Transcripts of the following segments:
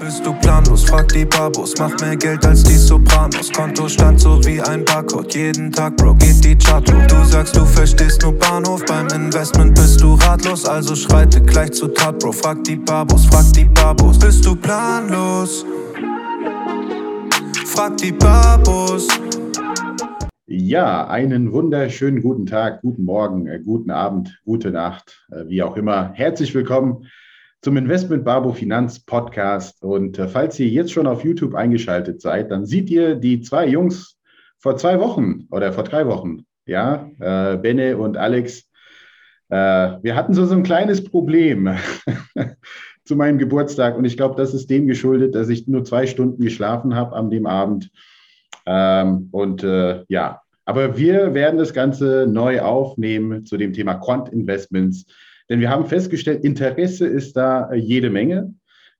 Bist du planlos? Frag die Babos. Mach mehr Geld als die Sopranos. Kontostand so wie ein Barcode. Jeden Tag, Bro, geht die Chart hoch. Du sagst, du verstehst nur Bahnhof. Beim Investment bist du ratlos. Also schreite gleich zu Tat, Bro. Frag die Babos, frag die Babos. Bist du planlos? Frag die Babos. Ja, einen wunderschönen guten Tag, guten Morgen, äh, guten Abend, gute Nacht, äh, wie auch immer. Herzlich willkommen zum Investment Babo Finanz Podcast. Und äh, falls ihr jetzt schon auf YouTube eingeschaltet seid, dann seht ihr die zwei Jungs vor zwei Wochen oder vor drei Wochen, ja, äh, Benne und Alex. Äh, wir hatten so, so ein kleines Problem zu meinem Geburtstag und ich glaube, das ist dem geschuldet, dass ich nur zwei Stunden geschlafen habe an dem Abend. Ähm, und äh, ja, aber wir werden das Ganze neu aufnehmen zu dem Thema Quant Investments. Denn wir haben festgestellt, Interesse ist da äh, jede Menge.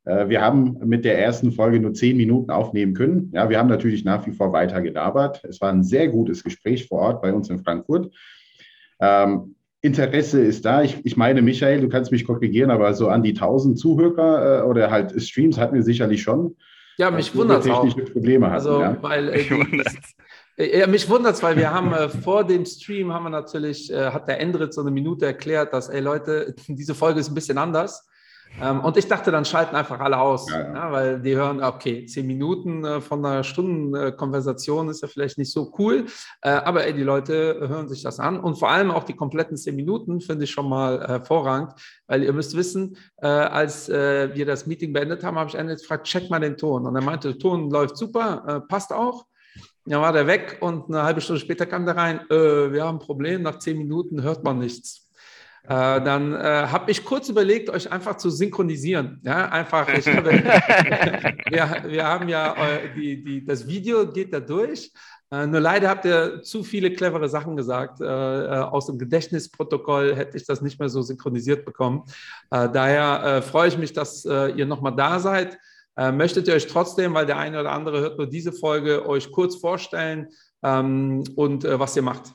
Äh, wir haben mit der ersten Folge nur zehn Minuten aufnehmen können. Ja, wir haben natürlich nach wie vor weiter gelabert. Es war ein sehr gutes Gespräch vor Ort bei uns in Frankfurt. Ähm, Interesse ist da. Ich, ich, meine, Michael, du kannst mich korrigieren, aber so an die 1000 Zuhörer äh, oder halt Streams hatten wir sicherlich schon. Ja, mich wundert es auch. Probleme hatten, also, ja? weil äh, die, ja, mich wundert es, weil wir haben äh, vor dem Stream haben wir natürlich, äh, hat der Endrit so eine Minute erklärt, dass, ey Leute, diese Folge ist ein bisschen anders. Ähm, und ich dachte, dann schalten einfach alle aus, ja, ja. Ja, weil die hören, okay, zehn Minuten äh, von einer Stundenkonversation ist ja vielleicht nicht so cool, äh, aber ey, die Leute hören sich das an und vor allem auch die kompletten zehn Minuten finde ich schon mal hervorragend, weil ihr müsst wissen, äh, als wir das Meeting beendet haben, habe ich einen gefragt, check mal den Ton und er meinte, der Ton läuft super, passt auch. Dann war der weg und eine halbe Stunde später kam der rein, wir haben ein Problem, nach zehn Minuten hört man nichts. Äh, dann äh, habe ich kurz überlegt, euch einfach zu synchronisieren. Ja, einfach, ich, wir, wir haben ja, äh, die, die, das Video geht da durch. Äh, nur leider habt ihr zu viele clevere Sachen gesagt. Äh, äh, aus dem Gedächtnisprotokoll hätte ich das nicht mehr so synchronisiert bekommen. daher freue ich mich, dass ihr nochmal da seid. Möchtet ihr euch trotzdem, weil der eine oder andere hört nur diese Folge, euch kurz vorstellen ähm, und was ihr macht?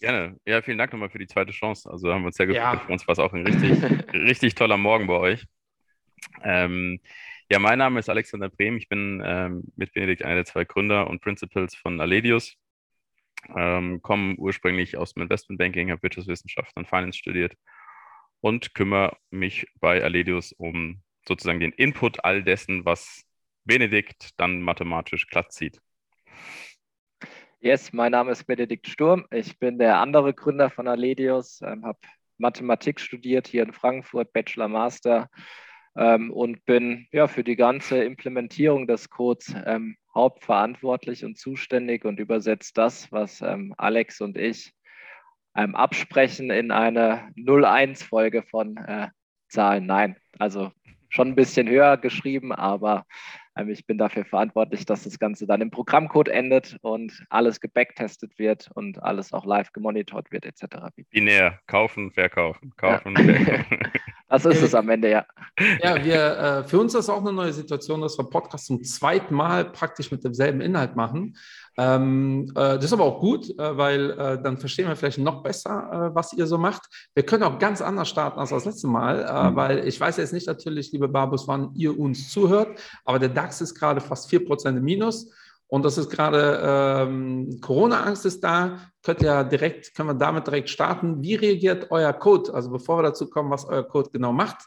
Gerne. Ja, vielen Dank nochmal für die zweite Chance. Also haben wir uns sehr gefreut. Ja. Für uns war es auch ein richtig, richtig toller Morgen bei euch. Ähm, ja, mein Name ist Alexander Brehm. Ich bin ähm, mit Benedikt einer der zwei Gründer und Principals von Aledius. Ähm, komme ursprünglich aus dem Investmentbanking, habe Wirtschaftswissenschaften und Finance studiert und kümmere mich bei Aledius um sozusagen den Input all dessen, was Benedikt dann mathematisch glatt zieht. Yes, mein Name ist Benedikt Sturm. Ich bin der andere Gründer von Aledius, ähm, habe Mathematik studiert hier in Frankfurt, Bachelor, Master ähm, und bin ja, für die ganze Implementierung des Codes ähm, hauptverantwortlich und zuständig und übersetze das, was ähm, Alex und ich ähm, absprechen, in eine 0-1-Folge von äh, Zahlen. Nein, also schon ein bisschen höher geschrieben, aber ähm, ich bin dafür verantwortlich, dass das Ganze dann im Programmcode endet und alles gebacktestet wird und alles auch live gemonitort wird, etc. Binär, kaufen, verkaufen, kaufen, ja. verkaufen. Das ist es am Ende, ja. Ja, wir, äh, für uns ist das auch eine neue Situation, dass wir Podcast zum zweiten Mal praktisch mit demselben Inhalt machen. Ähm, äh, das ist aber auch gut, äh, weil äh, dann verstehen wir vielleicht noch besser, äh, was ihr so macht. Wir können auch ganz anders starten als das letzte Mal, äh, mhm. weil ich weiß jetzt nicht natürlich, liebe Babus, wann ihr uns zuhört, aber der DAX ist gerade fast 4% im Minus. Und das ist gerade ähm, Corona-Angst ist da. Könnt ihr direkt, können wir damit direkt starten. Wie reagiert euer Code? Also bevor wir dazu kommen, was euer Code genau macht,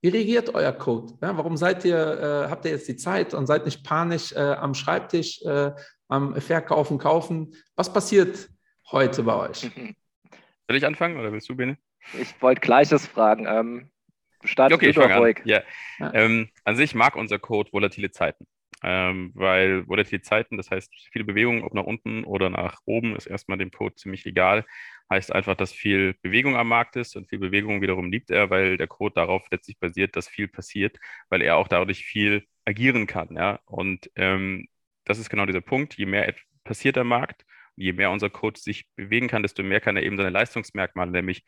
wie reagiert euer Code? Ja, warum seid ihr, äh, habt ihr jetzt die Zeit und seid nicht panisch äh, am Schreibtisch, äh, am Verkaufen, Kaufen? Was passiert heute bei euch? Soll ich anfangen oder willst du, Bene? Ich wollte Gleiches fragen. Ähm, startet okay, ich ruhig. An. Ja. ja. Ähm, an sich mag unser Code volatile Zeiten. Ähm, weil volatile Zeiten, das heißt viele Bewegungen, ob nach unten oder nach oben, ist erstmal dem Code ziemlich egal. Heißt einfach, dass viel Bewegung am Markt ist und viel Bewegung wiederum liebt er, weil der Code darauf letztlich basiert, dass viel passiert, weil er auch dadurch viel agieren kann. Ja? Und ähm, das ist genau dieser Punkt. Je mehr passiert am Markt, je mehr unser Code sich bewegen kann, desto mehr kann er eben seine Leistungsmerkmale, nämlich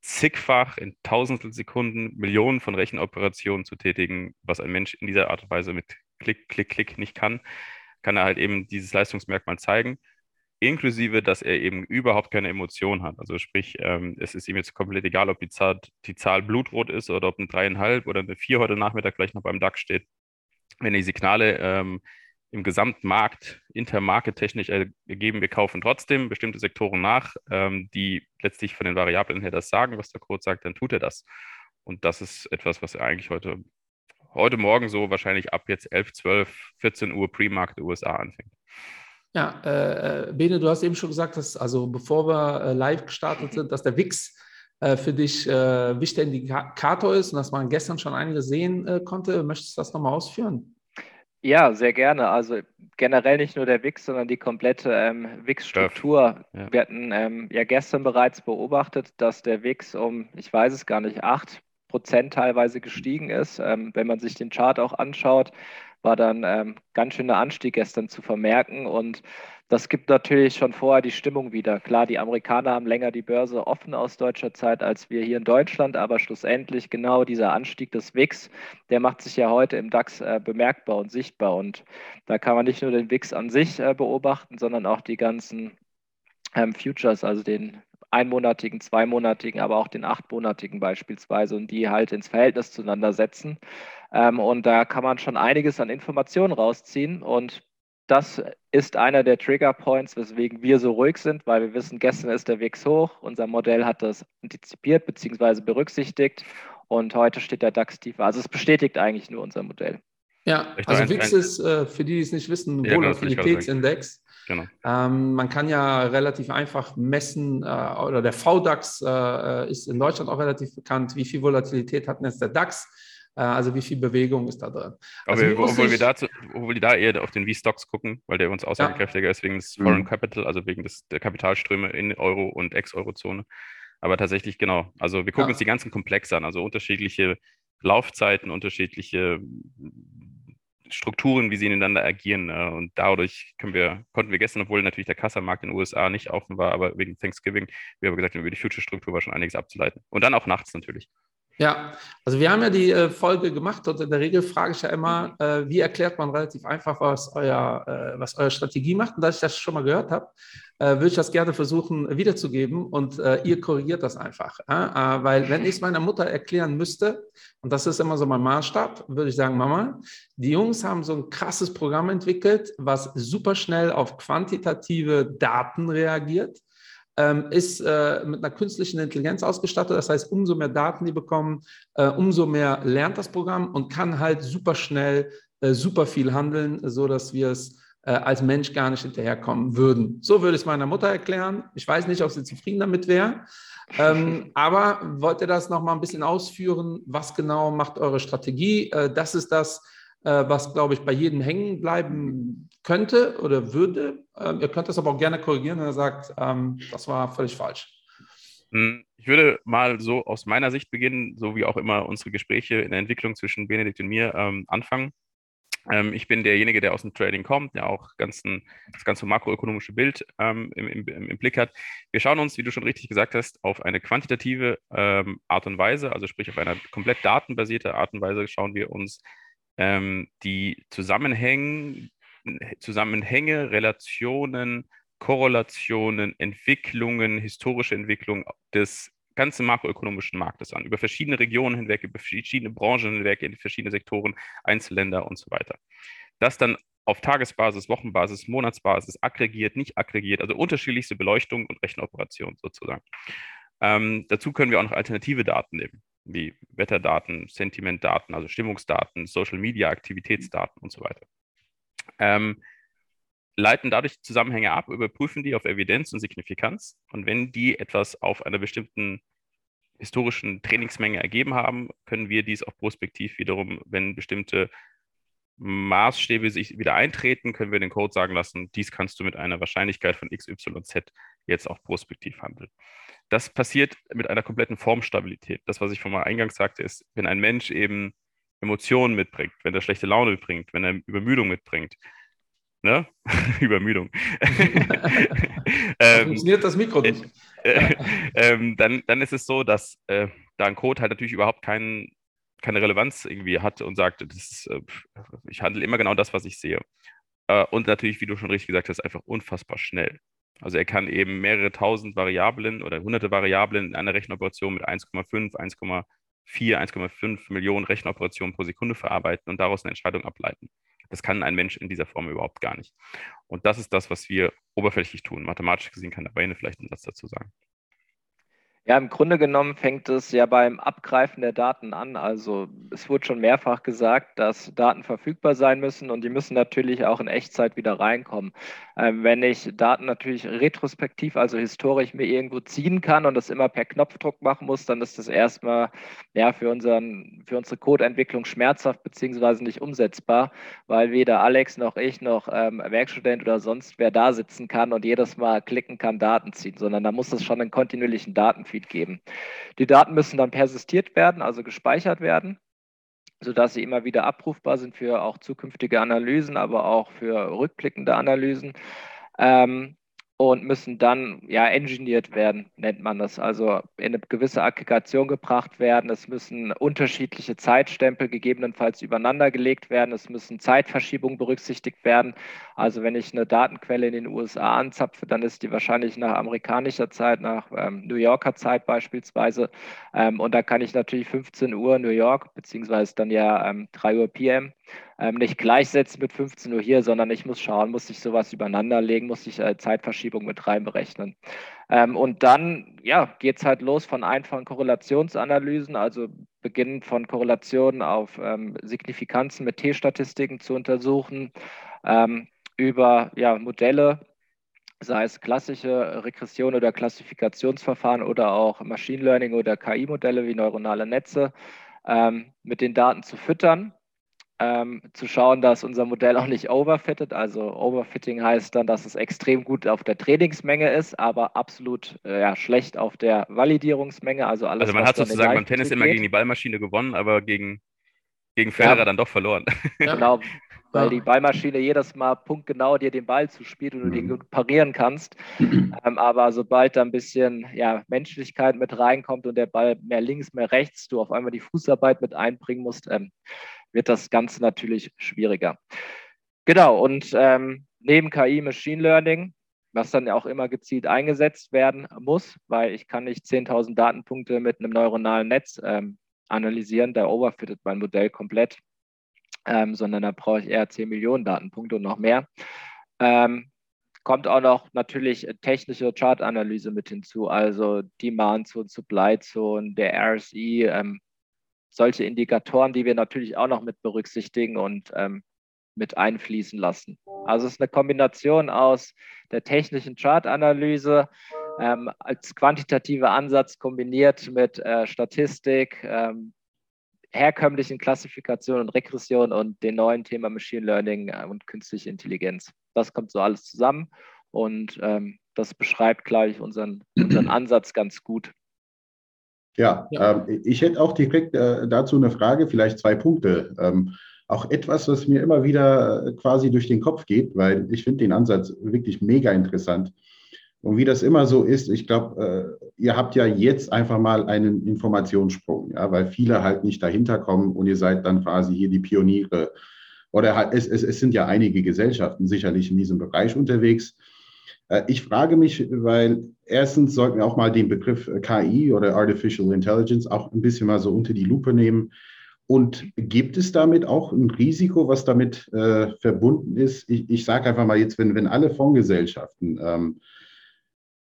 zigfach in tausendstel Sekunden Millionen von Rechenoperationen zu tätigen, was ein Mensch in dieser Art und Weise mit Klick, Klick, Klick nicht kann, kann er halt eben dieses Leistungsmerkmal zeigen, inklusive, dass er eben überhaupt keine Emotion hat. Also sprich, ähm, es ist ihm jetzt komplett egal, ob die Zahl, die Zahl blutrot ist oder ob eine dreieinhalb oder eine vier heute Nachmittag vielleicht noch beim DAX steht. wenn die Signale ähm, im Gesamtmarkt intermarkettechnisch ergeben, wir kaufen trotzdem bestimmte Sektoren nach, ähm, die letztlich von den Variablen her das sagen, was der Code sagt, dann tut er das. Und das ist etwas, was er eigentlich heute, heute Morgen so wahrscheinlich ab jetzt 11, 12, 14 Uhr Pre-Market USA anfängt. Ja, äh, äh, Bene, du hast eben schon gesagt, dass also bevor wir äh, live gestartet sind, dass der WIX äh, für dich äh, wichtiger Indikator ist und dass man gestern schon einige sehen äh, konnte. Möchtest du das nochmal ausführen? Ja, sehr gerne. Also generell nicht nur der WIX, sondern die komplette ähm, WIX-Struktur. Ja. Wir hatten ähm, ja gestern bereits beobachtet, dass der WIX um, ich weiß es gar nicht, acht Prozent teilweise gestiegen ist. Ähm, wenn man sich den Chart auch anschaut, war dann ähm, ganz schöner Anstieg gestern zu vermerken. Und das gibt natürlich schon vorher die Stimmung wieder. Klar, die Amerikaner haben länger die Börse offen aus deutscher Zeit als wir hier in Deutschland, aber schlussendlich genau dieser Anstieg des WIX, der macht sich ja heute im DAX äh, bemerkbar und sichtbar. Und da kann man nicht nur den WIX an sich äh, beobachten, sondern auch die ganzen ähm, Futures, also den einmonatigen, zweimonatigen, aber auch den achtmonatigen beispielsweise und die halt ins Verhältnis zueinander setzen. Ähm, und da kann man schon einiges an Informationen rausziehen und das ist einer der Trigger Points, weswegen wir so ruhig sind, weil wir wissen, gestern ist der WIX hoch. Unser Modell hat das antizipiert bzw. berücksichtigt und heute steht der DAX tiefer. Also es bestätigt eigentlich nur unser Modell. Ja, also WIX ist, äh, für die, die es nicht wissen, ein Volatilitätsindex. Genau. Ähm, man kann ja relativ einfach messen, äh, oder der VDAX äh, ist in Deutschland auch relativ bekannt, wie viel Volatilität hat denn jetzt der DAX? Äh, also wie viel Bewegung ist da drin? Also Aber obwohl, ich, wir dazu, obwohl wir da eher auf den V-Stocks gucken, weil der uns aussagekräftiger ja. ist wegen des Foreign mhm. Capital, also wegen des, der Kapitalströme in Euro- und Ex-Euro-Zone. Aber tatsächlich, genau. Also wir gucken ja. uns die ganzen Komplexe an, also unterschiedliche Laufzeiten, unterschiedliche Strukturen, wie sie ineinander agieren. Äh, und dadurch können wir, konnten wir gestern, obwohl natürlich der Kassamarkt in den USA nicht offen war, aber wegen Thanksgiving, wie wir gesagt haben, über die Future-Struktur war schon einiges abzuleiten. Und dann auch nachts natürlich. Ja, also wir haben ja die äh, Folge gemacht und in der Regel frage ich ja immer, äh, wie erklärt man relativ einfach, was euer, äh, was eure Strategie macht. Und da ich das schon mal gehört habe, äh, würde ich das gerne versuchen wiederzugeben und äh, ihr korrigiert das einfach. Äh, weil wenn ich es meiner Mutter erklären müsste, und das ist immer so mein Maßstab, würde ich sagen, Mama, die Jungs haben so ein krasses Programm entwickelt, was super schnell auf quantitative Daten reagiert ist äh, mit einer künstlichen Intelligenz ausgestattet. Das heißt, umso mehr Daten die bekommen, äh, umso mehr lernt das Programm und kann halt super schnell äh, super viel handeln, sodass wir es äh, als Mensch gar nicht hinterherkommen würden. So würde ich es meiner Mutter erklären. Ich weiß nicht, ob sie zufrieden damit wäre. Ähm, aber wollt ihr das nochmal ein bisschen ausführen? Was genau macht eure Strategie? Äh, das ist das, was, glaube ich, bei jedem hängen bleiben könnte oder würde. Ähm, ihr könnt das aber auch gerne korrigieren, wenn ihr sagt, ähm, das war völlig falsch. Hm, ich würde mal so aus meiner Sicht beginnen, so wie auch immer unsere Gespräche in der Entwicklung zwischen Benedikt und mir ähm, anfangen. Ich bin derjenige, der aus dem Trading kommt, der auch ganzen, das ganze makroökonomische Bild ähm, im, im, im, Blick hat. Wir schauen uns, wie du schon richtig gesagt hast, auf eine quantitative Art und Weise, also sprich auf eine komplett datenbasierte Art und Weise, schauen wir uns ähm, die Zusammenhänge, Zusammenhänge, Relationen, Korrelationen, Entwicklungen, historische Entwicklung des ganzen makroökonomischen Marktes an, über verschiedene Regionen hinweg, über verschiedene Branchen hinweg, in verschiedene Sektoren, Einzelländer und so weiter. Das dann auf Tagesbasis, Wochenbasis, Monatsbasis, aggregiert, nicht aggregiert, also unterschiedlichste Beleuchtung und Rechenoperationen sozusagen. Ähm, dazu können wir auch noch alternative Daten nehmen wie Wetterdaten, Sentimentdaten, also Stimmungsdaten, Social Media Aktivitätsdaten und so weiter. Ähm, leiten dadurch Zusammenhänge ab, überprüfen die auf Evidenz und Signifikanz. Und wenn die etwas auf einer bestimmten historischen Trainingsmenge ergeben haben, können wir dies auch prospektiv wiederum, wenn bestimmte Maßstäbe sich wieder eintreten, können wir den Code sagen lassen, dies kannst du mit einer Wahrscheinlichkeit von XYZ jetzt auch prospektiv handeln. Das passiert mit einer kompletten Formstabilität. Das, was ich von mal eingangs sagte, ist, wenn ein Mensch eben Emotionen mitbringt, wenn er schlechte Laune mitbringt, wenn er Übermüdung mitbringt, ne? Übermüdung. ähm, funktioniert das Mikro nicht. Äh, äh, dann, dann ist es so, dass äh, da ein Code halt natürlich überhaupt keinen, keine Relevanz irgendwie hat und sagt, ist, äh, ich handle immer genau das, was ich sehe. Äh, und natürlich, wie du schon richtig gesagt hast, einfach unfassbar schnell. Also er kann eben mehrere tausend Variablen oder hunderte Variablen in einer Rechenoperation mit 1,5, 4, 1,5 Millionen Rechenoperationen pro Sekunde verarbeiten und daraus eine Entscheidung ableiten. Das kann ein Mensch in dieser Form überhaupt gar nicht. Und das ist das, was wir oberflächlich tun. Mathematisch gesehen kann der Bane vielleicht einen Satz dazu sagen. Ja, im Grunde genommen fängt es ja beim Abgreifen der Daten an. Also es wurde schon mehrfach gesagt, dass Daten verfügbar sein müssen und die müssen natürlich auch in Echtzeit wieder reinkommen. Ähm, wenn ich Daten natürlich retrospektiv, also historisch mir irgendwo ziehen kann und das immer per Knopfdruck machen muss, dann ist das erstmal ja, für, unseren, für unsere Codeentwicklung schmerzhaft beziehungsweise nicht umsetzbar, weil weder Alex noch ich noch ähm, Werkstudent oder sonst wer da sitzen kann und jedes Mal klicken kann, Daten ziehen, sondern da muss es schon einen kontinuierlichen Datenfeed geben. Die Daten müssen dann persistiert werden, also gespeichert werden sodass sie immer wieder abrufbar sind für auch zukünftige Analysen, aber auch für rückblickende Analysen. Ähm, und müssen dann ja engineert werden, nennt man das. Also in eine gewisse Aggregation gebracht werden. Es müssen unterschiedliche Zeitstempel gegebenenfalls übereinander gelegt werden. Es müssen Zeitverschiebungen berücksichtigt werden. Also wenn ich eine Datenquelle in den USA anzapfe, dann ist die wahrscheinlich nach amerikanischer Zeit, nach ähm, New Yorker Zeit beispielsweise. Ähm, und da kann ich natürlich 15 Uhr New York, beziehungsweise dann ja ähm, 3 Uhr PM ähm, nicht gleichsetzen mit 15 Uhr hier, sondern ich muss schauen, muss ich sowas übereinander legen, muss ich äh, Zeitverschiebung mit reinberechnen. Ähm, und dann ja, geht es halt los von einfachen Korrelationsanalysen, also beginnend von Korrelationen auf ähm, Signifikanzen mit T-Statistiken zu untersuchen, ähm, über ja, Modelle, sei es klassische Regression oder Klassifikationsverfahren oder auch Machine Learning oder KI-Modelle wie neuronale Netze, ähm, mit den Daten zu füttern ähm, zu schauen, dass unser Modell auch nicht overfittet. Also Overfitting heißt dann, dass es extrem gut auf der Trainingsmenge ist, aber absolut äh, ja, schlecht auf der Validierungsmenge. Also, alles, also man hat sozusagen beim Tennis immer gegen die Ballmaschine gewonnen, aber gegen, gegen Federer ja. dann doch verloren. Ja. Genau, weil die Ballmaschine jedes Mal punktgenau dir den Ball zuspielt und du den mhm. gut parieren kannst. Ähm, aber sobald da ein bisschen ja, Menschlichkeit mit reinkommt und der Ball mehr links, mehr rechts, du auf einmal die Fußarbeit mit einbringen musst, ähm, wird das Ganze natürlich schwieriger. Genau, und ähm, neben KI Machine Learning, was dann auch immer gezielt eingesetzt werden muss, weil ich kann nicht 10.000 Datenpunkte mit einem neuronalen Netz ähm, analysieren, da overfittet mein Modell komplett, ähm, sondern da brauche ich eher 10 Millionen Datenpunkte und noch mehr. Ähm, kommt auch noch natürlich technische Chartanalyse mit hinzu, also Demand Zone, Supply Zone, der RSI, ähm, solche Indikatoren, die wir natürlich auch noch mit berücksichtigen und ähm, mit einfließen lassen. Also es ist eine Kombination aus der technischen Chartanalyse ähm, als quantitativer Ansatz kombiniert mit äh, Statistik, ähm, herkömmlichen Klassifikation und Regression und dem neuen Thema Machine Learning äh, und künstliche Intelligenz. Das kommt so alles zusammen und ähm, das beschreibt, glaube ich, unseren, unseren Ansatz ganz gut. Ja, ja. Ähm, ich hätte auch direkt äh, dazu eine Frage, vielleicht zwei Punkte. Ähm, auch etwas, was mir immer wieder äh, quasi durch den Kopf geht, weil ich finde den Ansatz wirklich mega interessant. Und wie das immer so ist, ich glaube, äh, ihr habt ja jetzt einfach mal einen Informationssprung, ja, weil viele halt nicht dahinter kommen und ihr seid dann quasi hier die Pioniere. Oder halt, es, es, es sind ja einige Gesellschaften sicherlich in diesem Bereich unterwegs. Äh, ich frage mich, weil erstens sollten wir auch mal den Begriff äh, KI oder Artificial Intelligence auch ein bisschen mal so unter die Lupe nehmen. Und gibt es damit auch ein Risiko, was damit äh, verbunden ist? Ich, ich sage einfach mal jetzt, wenn, wenn alle Fondsgesellschaften ähm,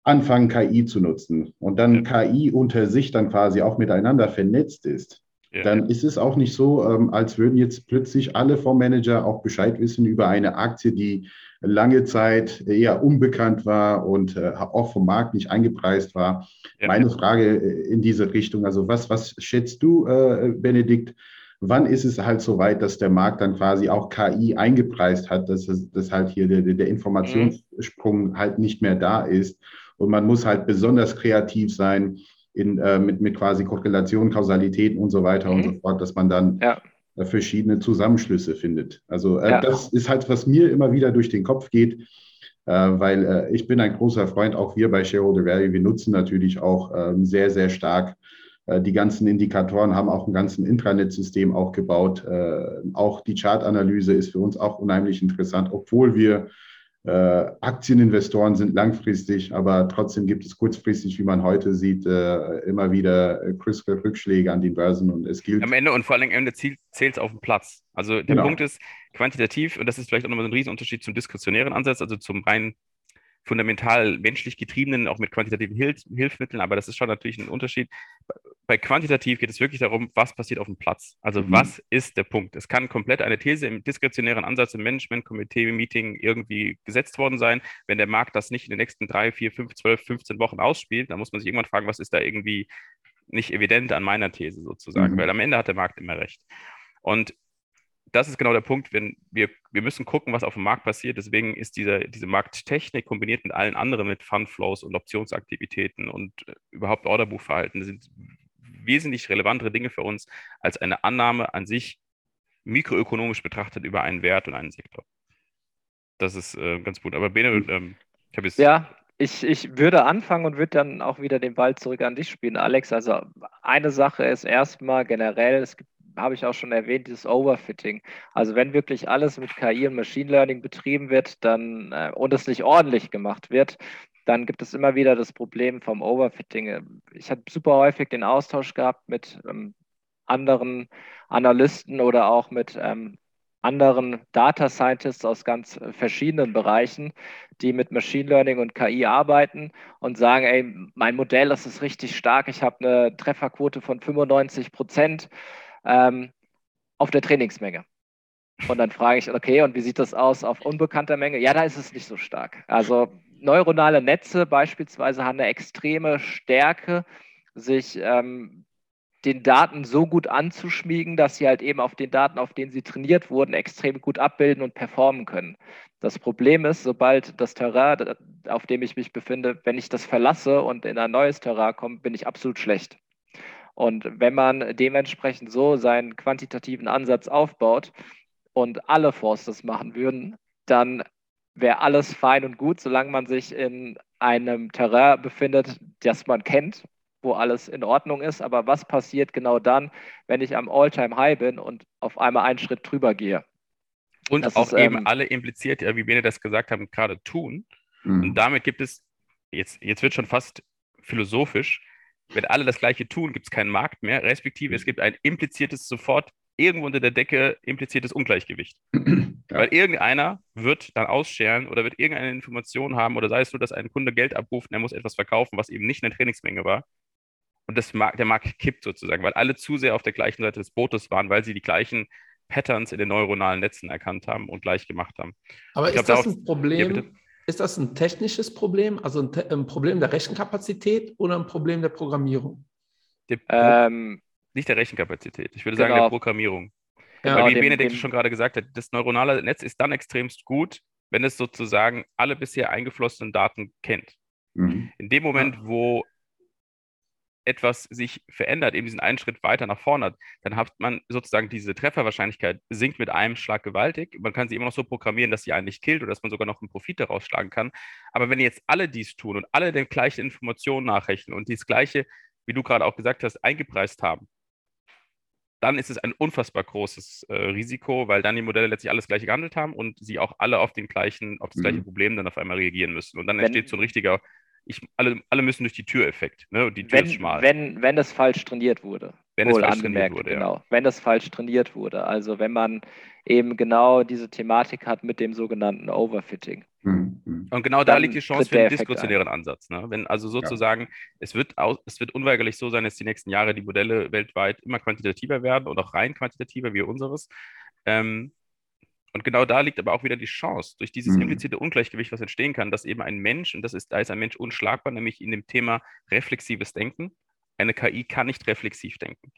anfangen, KI zu nutzen und dann KI unter sich dann quasi auch miteinander vernetzt ist, ja. dann ist es auch nicht so, ähm, als würden jetzt plötzlich alle Fondsmanager auch Bescheid wissen über eine Aktie, die lange Zeit eher unbekannt war und äh, auch vom Markt nicht eingepreist war. Ja. Meine Frage äh, in diese Richtung, also was, was schätzt du, äh, Benedikt? Wann ist es halt so weit, dass der Markt dann quasi auch KI eingepreist hat, dass, es, dass halt hier der, der Informationssprung mhm. halt nicht mehr da ist? Und man muss halt besonders kreativ sein in, äh, mit, mit quasi Korrelation, Kausalitäten und so weiter mhm. und so fort, dass man dann ja. Äh, verschiedene Zusammenschlüsse findet. Also äh, ja. das ist halt, was mir immer wieder durch den Kopf geht, äh, weil äh, ich bin ein großer Freund, auch wir bei Shareholder Value, wir nutzen natürlich auch ähm, sehr, sehr stark äh, die ganzen Indikatoren, haben auch ein ganzen Intranet-System auch gebaut. Auch die Chartanalyse ist für uns auch unheimlich interessant, obwohl wir Aktieninvestoren sind langfristig, aber trotzdem gibt es kurzfristig, wie man heute sieht, äh, immer wieder Rückschläge an den Börsen und es gilt. Am Ende und vor allem am Ende zählt es auf den Platz. Also der genau. Punkt ist quantitativ und das ist vielleicht auch nochmal ein Riesenunterschied zum diskretionären Ansatz, also zum rein fundamental menschlich getriebenen, auch mit quantitativen Hilf Hilfsmitteln, aber das ist schon natürlich ein Unterschied. Bei quantitativ geht es wirklich darum, was passiert auf dem Platz. Also mhm. was ist der Punkt? Es kann komplett eine These im diskretionären Ansatz im Management-Komitee, Meeting irgendwie gesetzt worden sein. Wenn der Markt das nicht in den nächsten drei, vier, fünf, zwölf, 15 Wochen ausspielt, dann muss man sich irgendwann fragen, was ist da irgendwie nicht evident an meiner These sozusagen, mhm. weil am Ende hat der Markt immer recht. Und das ist genau der Punkt, wenn wir, wir müssen gucken, was auf dem Markt passiert. Deswegen ist diese, diese Markttechnik kombiniert mit allen anderen, mit Fundflows und Optionsaktivitäten und äh, überhaupt Orderbuchverhalten, sind wesentlich relevantere Dinge für uns als eine Annahme an sich mikroökonomisch betrachtet über einen Wert und einen Sektor. Das ist äh, ganz gut. Aber Bene, hm. ähm, ich habe jetzt. Ja, ich, ich würde anfangen und würde dann auch wieder den Ball zurück an dich spielen, Alex. Also eine Sache ist erstmal generell, es gibt habe ich auch schon erwähnt, dieses Overfitting. Also wenn wirklich alles mit KI und Machine Learning betrieben wird, dann äh, und es nicht ordentlich gemacht wird, dann gibt es immer wieder das Problem vom Overfitting. Ich habe super häufig den Austausch gehabt mit ähm, anderen Analysten oder auch mit ähm, anderen Data Scientists aus ganz verschiedenen Bereichen, die mit Machine Learning und KI arbeiten und sagen, ey, mein Modell, das ist richtig stark, ich habe eine Trefferquote von 95 Prozent ähm, auf der Trainingsmenge. Und dann frage ich, okay, und wie sieht das aus auf unbekannter Menge? Ja, da ist es nicht so stark. Also neuronale Netze beispielsweise haben eine extreme Stärke, sich ähm, den Daten so gut anzuschmiegen, dass sie halt eben auf den Daten, auf denen sie trainiert wurden, extrem gut abbilden und performen können. Das Problem ist, sobald das Terrain, auf dem ich mich befinde, wenn ich das verlasse und in ein neues Terrain komme, bin ich absolut schlecht. Und wenn man dementsprechend so seinen quantitativen Ansatz aufbaut und alle Fonds das machen würden, dann wäre alles fein und gut, solange man sich in einem Terrain befindet, das man kennt, wo alles in Ordnung ist. Aber was passiert genau dann, wenn ich am All-Time-High bin und auf einmal einen Schritt drüber gehe? Und das auch ist, eben ähm, alle impliziert, ja, wie wir das gesagt haben, gerade tun. Mhm. Und damit gibt es, jetzt, jetzt wird schon fast philosophisch, wenn alle das Gleiche tun, gibt es keinen Markt mehr, respektive es gibt ein impliziertes sofort irgendwo unter der Decke impliziertes Ungleichgewicht. Ja. Weil irgendeiner wird dann ausscheren oder wird irgendeine Information haben oder sei es nur, dass ein Kunde Geld abruft und er muss etwas verkaufen, was eben nicht eine Trainingsmenge war. Und das Markt, der Markt kippt sozusagen, weil alle zu sehr auf der gleichen Seite des Bootes waren, weil sie die gleichen Patterns in den neuronalen Netzen erkannt haben und gleich gemacht haben. Aber ich ist glaub, das ein Problem? Ja, ist das ein technisches Problem, also ein, ein, Problem der Rechenkapazität oder ein Problem der Programmierung? Der ähm, nicht der Rechenkapazität, ich würde genau. sagen der Programmierung. Ja, Weil wie dem, Benedikt dem, schon gerade gesagt hat, das neuronale Netz ist dann extremst gut, wenn es sozusagen alle bisher eingeflossenen Daten kennt. Mhm. In dem Moment, wo etwas sich verändert, eben diesen einen Schritt weiter nach vorne hat, dann hat man sozusagen diese Trefferwahrscheinlichkeit sinkt mit einem Schlag gewaltig. Man kann sie immer noch so programmieren, dass sie einen nicht killt oder dass man sogar noch einen Profit daraus schlagen kann. Aber wenn jetzt alle dies tun und alle den gleichen Informationen nachrechnen und dies gleiche, wie du gerade auch gesagt hast, eingepreist haben, dann ist es ein unfassbar großes äh, Risiko, weil dann die Modelle letztlich alles gleiche gehandelt haben und sie auch alle auf den gleichen, auf das gleiche mhm. Problem dann auf einmal reagieren müssen. Und dann wenn, entsteht so ein richtiger ich, alle, alle müssen durch die Tür-Effekt. Ne? Und die Tür wenn, ist schmal. Wenn, wenn es falsch trainiert wurde. Wenn es falsch trainiert wurde, genau. Ja. Wenn es falsch trainiert wurde. Also wenn man eben genau diese Thematik hat mit dem sogenannten Overfitting. Mhm. Und genau da liegt die Chance für den diskretionären Ansatz. Ne? Wenn also sozusagen, ja. es, wird aus, es wird unweigerlich so sein, dass die nächsten Jahre die Modelle weltweit immer quantitativer werden und auch rein quantitativer wie unseres. Ähm, und genau da liegt aber auch wieder die Chance, durch dieses mhm. implizite Ungleichgewicht, was entstehen kann, dass eben ein Mensch, und das ist, da ist ein Mensch unschlagbar, nämlich in dem Thema reflexives Denken. Eine KI kann nicht reflexiv denken.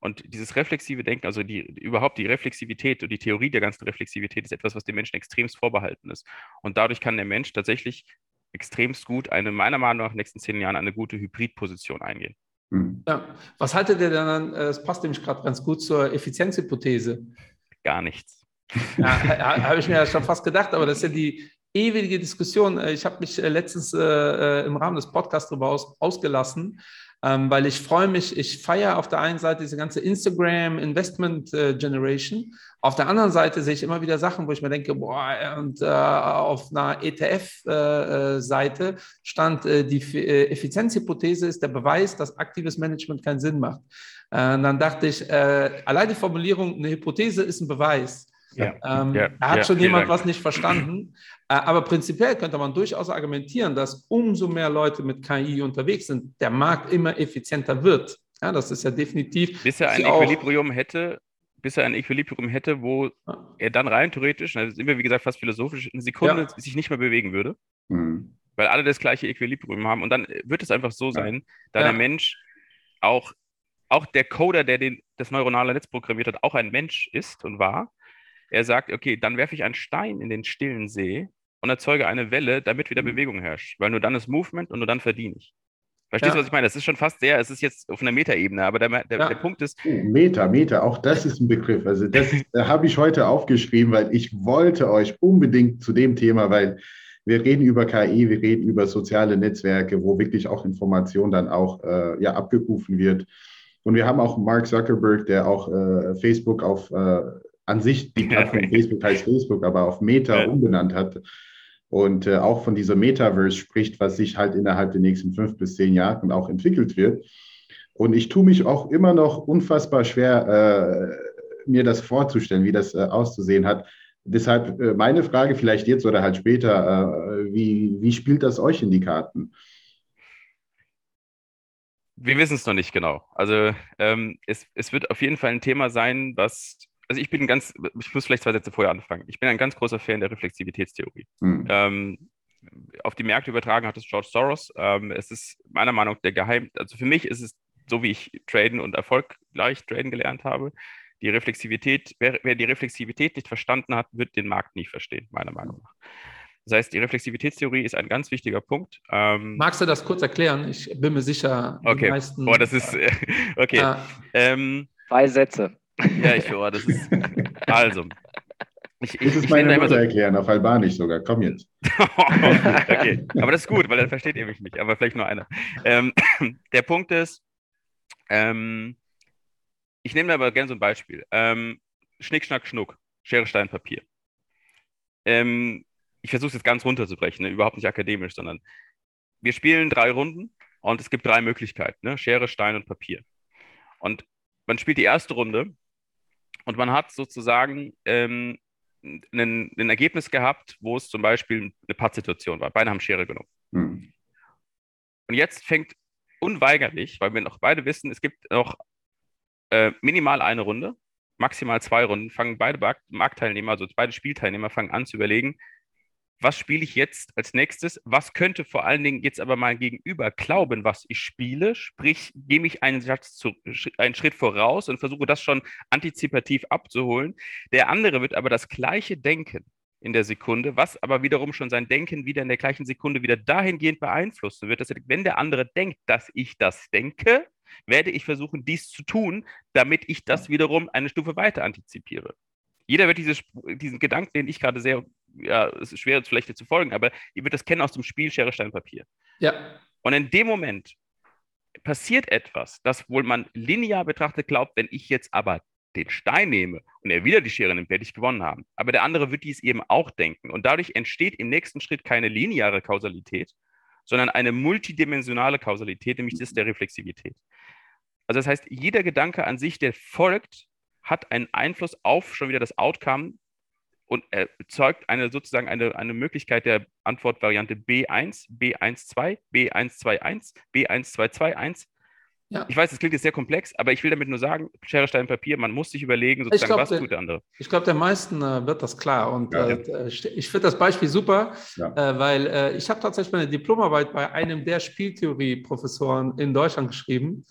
Und dieses reflexive Denken, also die, überhaupt die Reflexivität und die Theorie der ganzen Reflexivität ist etwas, was dem Menschen extremst vorbehalten ist. Und dadurch kann der Mensch tatsächlich extremst gut eine, meiner Meinung nach, in den nächsten zehn Jahren eine gute Hybridposition eingehen. Mhm. Ja, was haltet ihr denn an, äh, es passt nämlich gerade ganz gut zur Effizienzhypothese? Gar nichts. Ja, habe ich mir ja schon fast gedacht, aber das ist ja die, ewige Diskussion. Äh, ich habe mich äh, letztens äh, im Rahmen des Podcasts darüber aus, ausgelassen, ähm, weil ich freue mich, ich feiere auf der einen Seite diese ganze Instagram Investment äh, Generation, auf der anderen Seite sehe ich immer wieder Sachen, wo ich mir denke, boah, und äh, auf einer ETF-Seite äh, stand, die Effizienzhypothese ist der Beweis, dass aktives Management keinen Sinn macht. dann dachte ich, allein die Formulierung, eine Hypothese ist ein Beweis. Ja. Ähm, ja. Da hat ja, schon jemand Dank. was nicht verstanden. Äh, aber prinzipiell könnte man durchaus argumentieren, dass umso mehr Leute mit KI unterwegs sind, der Markt immer effizienter wird. Ja, das ist ja definitiv. Bis er ein Equilibrium hätte, bis er ein Equilibrium hätte, wo er dann rein theoretisch, also sind wir wie gesagt fast philosophisch, eine Sekunde ja. sich nicht mehr bewegen würde, mhm. weil alle das gleiche Equilibrium haben. Und dann wird es einfach so sein, da ja. der Mensch auch, auch der Coder, der den, das neuronale Netz programmiert hat, auch ein Mensch ist und war. Er sagt, okay, dann werfe ich einen Stein in den stillen See und erzeuge eine Welle, damit wieder mhm. Bewegung herrscht. Weil nur dann ist Movement und nur dann verdiene ich. Verstehst du, ja. was ich meine? Das ist schon fast sehr, es ist jetzt auf einer Metaebene, aber der, der, ja. der Punkt ist. Oh, Meta, Meta, auch das ist ein Begriff. Also, das habe ich heute aufgeschrieben, weil ich wollte euch unbedingt zu dem Thema, weil wir reden über KI, wir reden über soziale Netzwerke, wo wirklich auch Information dann auch äh, ja, abgerufen wird. Und wir haben auch Mark Zuckerberg, der auch äh, Facebook auf äh, an sich die Plattform Facebook heißt Facebook, aber auf Meta ja. umbenannt hat und äh, auch von dieser Metaverse spricht, was sich halt innerhalb der nächsten fünf bis zehn Jahren auch entwickelt wird. Und ich tue mich auch immer noch unfassbar schwer, äh, mir das vorzustellen, wie das äh, auszusehen hat. Deshalb äh, meine Frage vielleicht jetzt oder halt später, äh, wie, wie spielt das euch in die Karten? Wir wissen es noch nicht genau. Also ähm, es, es wird auf jeden Fall ein Thema sein, was also ich bin ganz, ich muss vielleicht zwei Sätze vorher anfangen. Ich bin ein ganz großer Fan der Reflexivitätstheorie. Hm. Ähm, auf die Märkte übertragen hat es George Soros. Ähm, es ist meiner Meinung nach der Geheim, also für mich ist es so, wie ich traden und erfolgreich traden gelernt habe. Die Reflexivität, wer, wer die Reflexivität nicht verstanden hat, wird den Markt nie verstehen, meiner Meinung nach. Das heißt, die Reflexivitätstheorie ist ein ganz wichtiger Punkt. Ähm, Magst du das kurz erklären? Ich bin mir sicher, die okay. meisten. Oh, das ist okay. Äh, ähm, Zwei Sätze. Ja, ich höre, das ist. Also. Ich, ich, das ist meine Mutter so, erklären, auf Albanisch sogar. Komm jetzt. okay, aber das ist gut, weil dann versteht ihr mich nicht, aber vielleicht nur einer. Ähm, der Punkt ist, ähm, ich nehme aber gerne so ein Beispiel. Ähm, Schnick, Schnack, Schnuck, Schere, Stein, Papier. Ähm, ich versuche es jetzt ganz runterzubrechen, ne? überhaupt nicht akademisch, sondern wir spielen drei Runden und es gibt drei Möglichkeiten: ne? Schere, Stein und Papier. Und man spielt die erste Runde und man hat sozusagen ähm, ein, ein, Ergebnis gehabt, wo es zum Beispiel eine Pattsituation war. Beide haben Schere genommen. Mhm. Und jetzt fängt unweigerlich, weil wir noch beide wissen, es gibt noch äh, minimal eine Runde, maximal zwei Runden, fangen beide Marktteilnehmer, also beide Spielteilnehmer, fangen an zu überlegen, was spiele ich jetzt als nächstes? Was könnte vor allen Dingen jetzt aber mein Gegenüber glauben, was ich spiele? Sprich, gehe ich einen, zu, einen Schritt voraus und versuche das schon antizipativ abzuholen. Der andere wird aber das gleiche denken in der Sekunde, was aber wiederum schon sein Denken wieder in der gleichen Sekunde wieder dahingehend beeinflussen wird, dass wenn der andere denkt, dass ich das denke, werde ich versuchen, dies zu tun, damit ich das wiederum eine Stufe weiter antizipiere. Jeder wird dieses, diesen Gedanken, den ich gerade sehr ja, es ist schwer vielleicht zu folgen, aber ihr würdet das kennen aus dem Spiel Schere, Stein, Papier. Ja. Und in dem Moment passiert etwas, das wohl man linear betrachtet glaubt, wenn ich jetzt aber den Stein nehme und er wieder die Schere nimmt, werde ich gewonnen haben. Aber der andere wird dies eben auch denken. Und dadurch entsteht im nächsten Schritt keine lineare Kausalität, sondern eine multidimensionale Kausalität, nämlich das der Reflexivität. Also das heißt, jeder Gedanke an sich, der folgt, hat einen Einfluss auf schon wieder das Outcome und erzeugt eine sozusagen eine, eine Möglichkeit der Antwortvariante B1, B12, B121, B1221. Ja. Ich weiß, das klingt jetzt sehr komplex, aber ich will damit nur sagen, Schere, Stein, Papier, man muss sich überlegen, sozusagen, glaub, was der, tut der andere. Ich glaube, der meisten äh, wird das klar. Und ja, äh, ich finde das Beispiel super, ja. äh, weil äh, ich habe tatsächlich meine Diplomarbeit bei einem der Spieltheorie-Professoren in Deutschland geschrieben.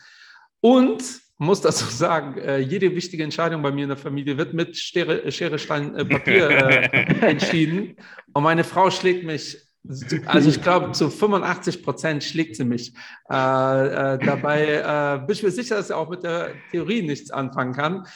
Und muss dazu sagen, äh, jede wichtige Entscheidung bei mir in der Familie wird mit Schere, Schere Stein, äh, Papier äh, entschieden. Und meine Frau schlägt mich, also ich glaube, zu 85 Prozent schlägt sie mich. Äh, äh, dabei äh, bin ich mir sicher, dass sie auch mit der Theorie nichts anfangen kann.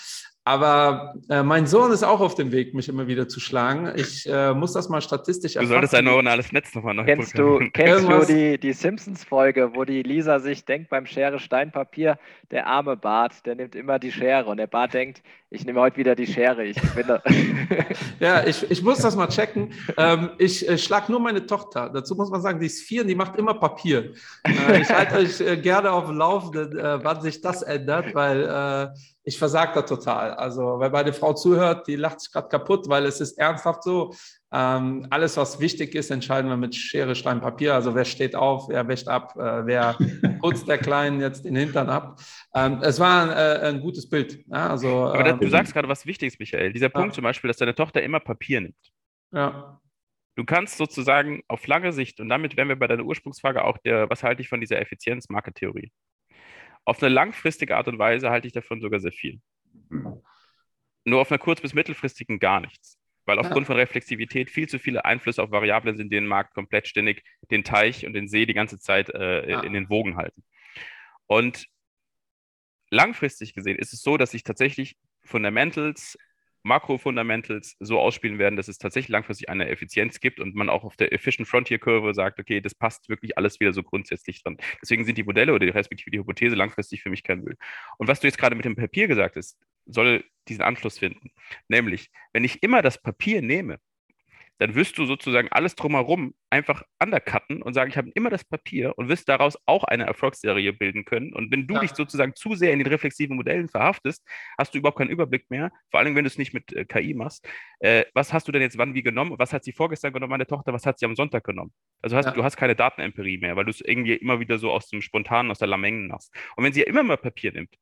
Aber äh, mein Sohn ist auch auf dem Weg, mich immer wieder zu schlagen. Ich äh, muss das mal statistisch erfassen. Du solltest ein neuronales Netz nochmal neu Kennst du, kennst du die, die Simpsons-Folge, wo die Lisa sich denkt beim Schere Steinpapier, der arme Bart, der nimmt immer die Schere und der Bart denkt, ich nehme heute wieder die Schere. Ich gewinne. ja, ich, ich muss das mal checken. Ähm, ich äh, schlage nur meine Tochter. Dazu muss man sagen, die ist vier und die macht immer Papier. Äh, ich halte euch äh, gerne auf dem Laufenden, äh, wann sich das ändert, weil äh, ich versage da total. Also, weil meine Frau zuhört, die lacht sich gerade kaputt, weil es ist ernsthaft so. Ähm, alles, was wichtig ist, entscheiden wir mit Schere, Stein, Papier. Also, wer steht auf, wer wäscht ab, äh, wer putzt der Kleinen jetzt den Hintern ab. Ähm, es war ein, äh, ein gutes Bild. Ja, also, Aber ähm, du sagst gerade was Wichtiges, Michael. Dieser Punkt ja. zum Beispiel, dass deine Tochter immer Papier nimmt. Ja. Du kannst sozusagen auf lange Sicht, und damit wären wir bei deiner Ursprungsfrage auch der, was halte ich von dieser Effizienz-Market-Theorie? Auf eine langfristige Art und Weise halte ich davon sogar sehr viel. Nur auf einer kurz- bis mittelfristigen gar nichts. Weil aufgrund von Reflexivität viel zu viele Einflüsse auf Variablen sind, die den Markt komplett ständig den Teich und den See die ganze Zeit äh, ja. in den Wogen halten. Und langfristig gesehen ist es so, dass sich tatsächlich Fundamentals Makro-Fundamentals so ausspielen werden, dass es tatsächlich langfristig eine Effizienz gibt und man auch auf der Efficient Frontier-Kurve sagt, okay, das passt wirklich alles wieder so grundsätzlich dran. Deswegen sind die Modelle oder die respektive die Hypothese langfristig für mich kein Müll. Und was du jetzt gerade mit dem Papier gesagt hast, soll diesen Anschluss finden. Nämlich, wenn ich immer das Papier nehme, dann wirst du sozusagen alles drumherum einfach undercutten und sagen, ich habe immer das Papier und wirst daraus auch eine Erfolgsserie bilden können. Und wenn du ja. dich sozusagen zu sehr in den reflexiven Modellen verhaftest, hast du überhaupt keinen Überblick mehr, vor allem wenn du es nicht mit äh, KI machst. Äh, was hast du denn jetzt wann wie genommen? Was hat sie vorgestern genommen, meine Tochter? Was hat sie am Sonntag genommen? Also hast, ja. du hast keine Datenempirie mehr, weil du es irgendwie immer wieder so aus dem Spontanen, aus der Lamengen machst. Und wenn sie ja immer mal Papier nimmt,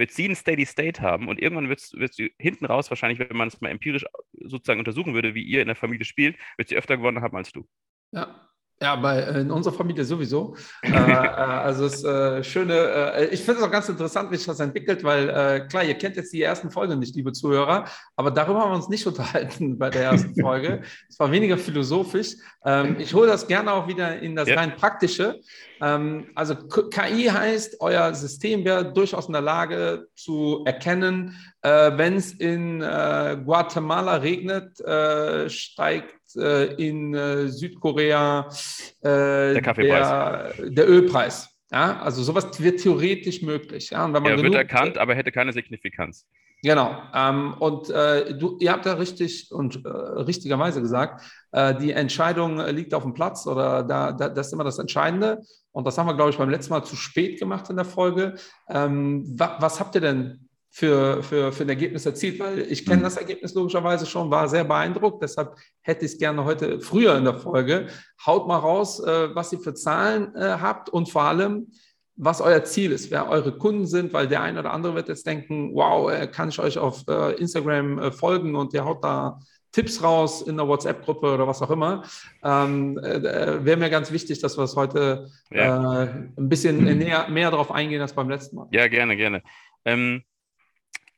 wird sie ein Steady State haben und irgendwann wird sie hinten raus, wahrscheinlich, wenn man es mal empirisch sozusagen untersuchen würde, wie ihr in der Familie spielt, wird sie öfter gewonnen haben als du. Ja, ja, bei, äh, in unserer Familie sowieso. äh, äh, also es ist äh, schöne, äh, ich finde es auch ganz interessant, wie sich das entwickelt, weil äh, klar, ihr kennt jetzt die ersten Folgen nicht, liebe Zuhörer, aber darüber haben wir uns nicht unterhalten bei der ersten Folge. es war weniger philosophisch. Ähm, ich hole das gerne auch wieder in das ja. rein praktische. Ähm, also KI heißt, euer System wäre durchaus in der Lage zu erkennen, wenn es in Guatemala regnet, steigt äh, in äh, Südkorea äh, der, der, der, Ölpreis. Ja, also sowas wird theoretisch möglich. Ja, und wenn man ja, wird erkannt, aber hätte keine Signifikanz. Genau. Ähm, und äh, du, ihr habt da richtig und äh, richtigerweise gesagt, äh, die Entscheidung liegt auf dem Platz oder da, da, das ist immer das Entscheidende. Und das haben wir, glaube ich, beim letzten Mal zu spät gemacht in der Folge. Ähm, wa was habt ihr denn für, für, für ein Ergebnis erzielt, weil ich kenne mhm. das Ergebnis logischerweise schon, war sehr beeindruckt, deshalb hätte ich es gerne heute früher in der Folge. Haut mal raus, äh, was ihr für Zahlen äh, habt und vor allem, was euer Ziel ist, wer eure Kunden sind, weil der eine oder andere wird jetzt denken, wow, äh, kann ich euch auf äh, Instagram äh, folgen und ihr haut da Tipps raus in der WhatsApp-Gruppe oder was auch immer. Ähm, äh, Wäre mir ganz wichtig, dass wir es heute ja. ein bisschen näher, mehr darauf eingehen als beim letzten Mal. Ja, gerne, gerne. Ähm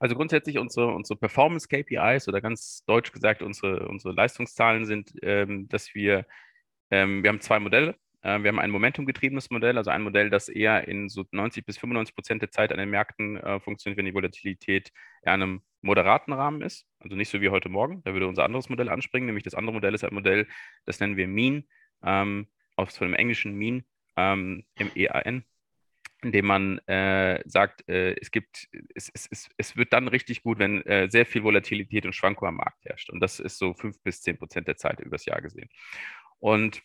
also grundsätzlich unsere, unsere Performance-KPIs oder ganz deutsch gesagt unsere, unsere Leistungszahlen sind, ähm, dass wir, ähm, wir haben zwei Modelle. Äh, wir haben ein momentumgetriebenes Modell, also ein Modell, das eher in so 90 bis 95 Prozent der Zeit an den Märkten äh, funktioniert, wenn die Volatilität in einem moderaten Rahmen ist. Also nicht so wie heute Morgen. Da würde unser anderes Modell anspringen, nämlich das andere Modell ist ein Modell, das nennen wir Mean, ähm, aus dem englischen Mean, ähm, M-E-A-N indem man äh, sagt, äh, es gibt, es, es, es, wird dann richtig gut, wenn äh, sehr viel Volatilität und Schwankung am Markt herrscht. Und das ist so fünf bis zehn Prozent der Zeit übers Jahr gesehen. Und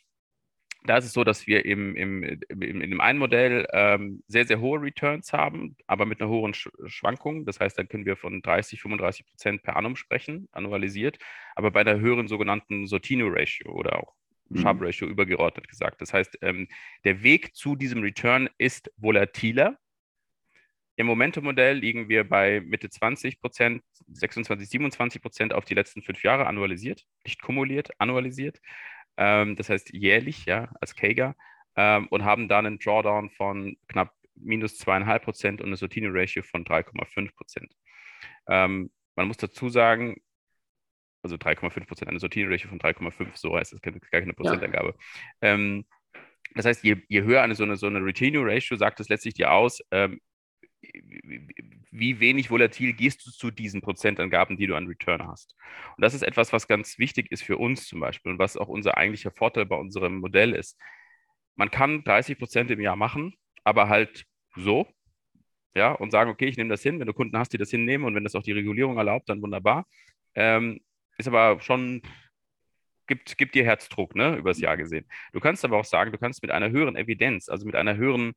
da ist es so, dass wir im, im, im, in dem einen Modell ähm, sehr, sehr hohe Returns haben, aber mit einer hohen Schwankung. Das heißt, dann können wir von 30, 35 Prozent per annum sprechen, annualisiert, aber bei einer höheren sogenannten Sortino-Ratio oder auch Sharp mhm. Ratio übergeordnet gesagt. Das heißt, ähm, der Weg zu diesem Return ist volatiler. Im Momentum-Modell liegen wir bei Mitte 20 Prozent, 26, 27 Prozent auf die letzten fünf Jahre annualisiert, nicht kumuliert, annualisiert. Ähm, das heißt jährlich, ja, als Kager ähm, und haben dann einen Drawdown von knapp minus zweieinhalb Prozent und eine Sortino-Ratio von 3,5 Prozent. Ähm, man muss dazu sagen, also 3,5 Prozent, eine Sortierratio von 3,5, so heißt es, gar keine Prozentangabe. Ja. Ähm, das heißt, je, je höher eine so eine, so eine Retenue-Ratio, sagt es letztlich dir aus, ähm, wie wenig volatil gehst du zu diesen Prozentangaben, die du an Return hast. Und das ist etwas, was ganz wichtig ist für uns zum Beispiel und was auch unser eigentlicher Vorteil bei unserem Modell ist. Man kann 30 Prozent im Jahr machen, aber halt so, ja, und sagen, okay, ich nehme das hin. Wenn du Kunden hast, die das hinnehmen und wenn das auch die Regulierung erlaubt, dann wunderbar. Ähm, ist aber schon, gibt, gibt dir Herzdruck, ne, übers Jahr gesehen. Du kannst aber auch sagen, du kannst mit einer höheren Evidenz, also mit einer höheren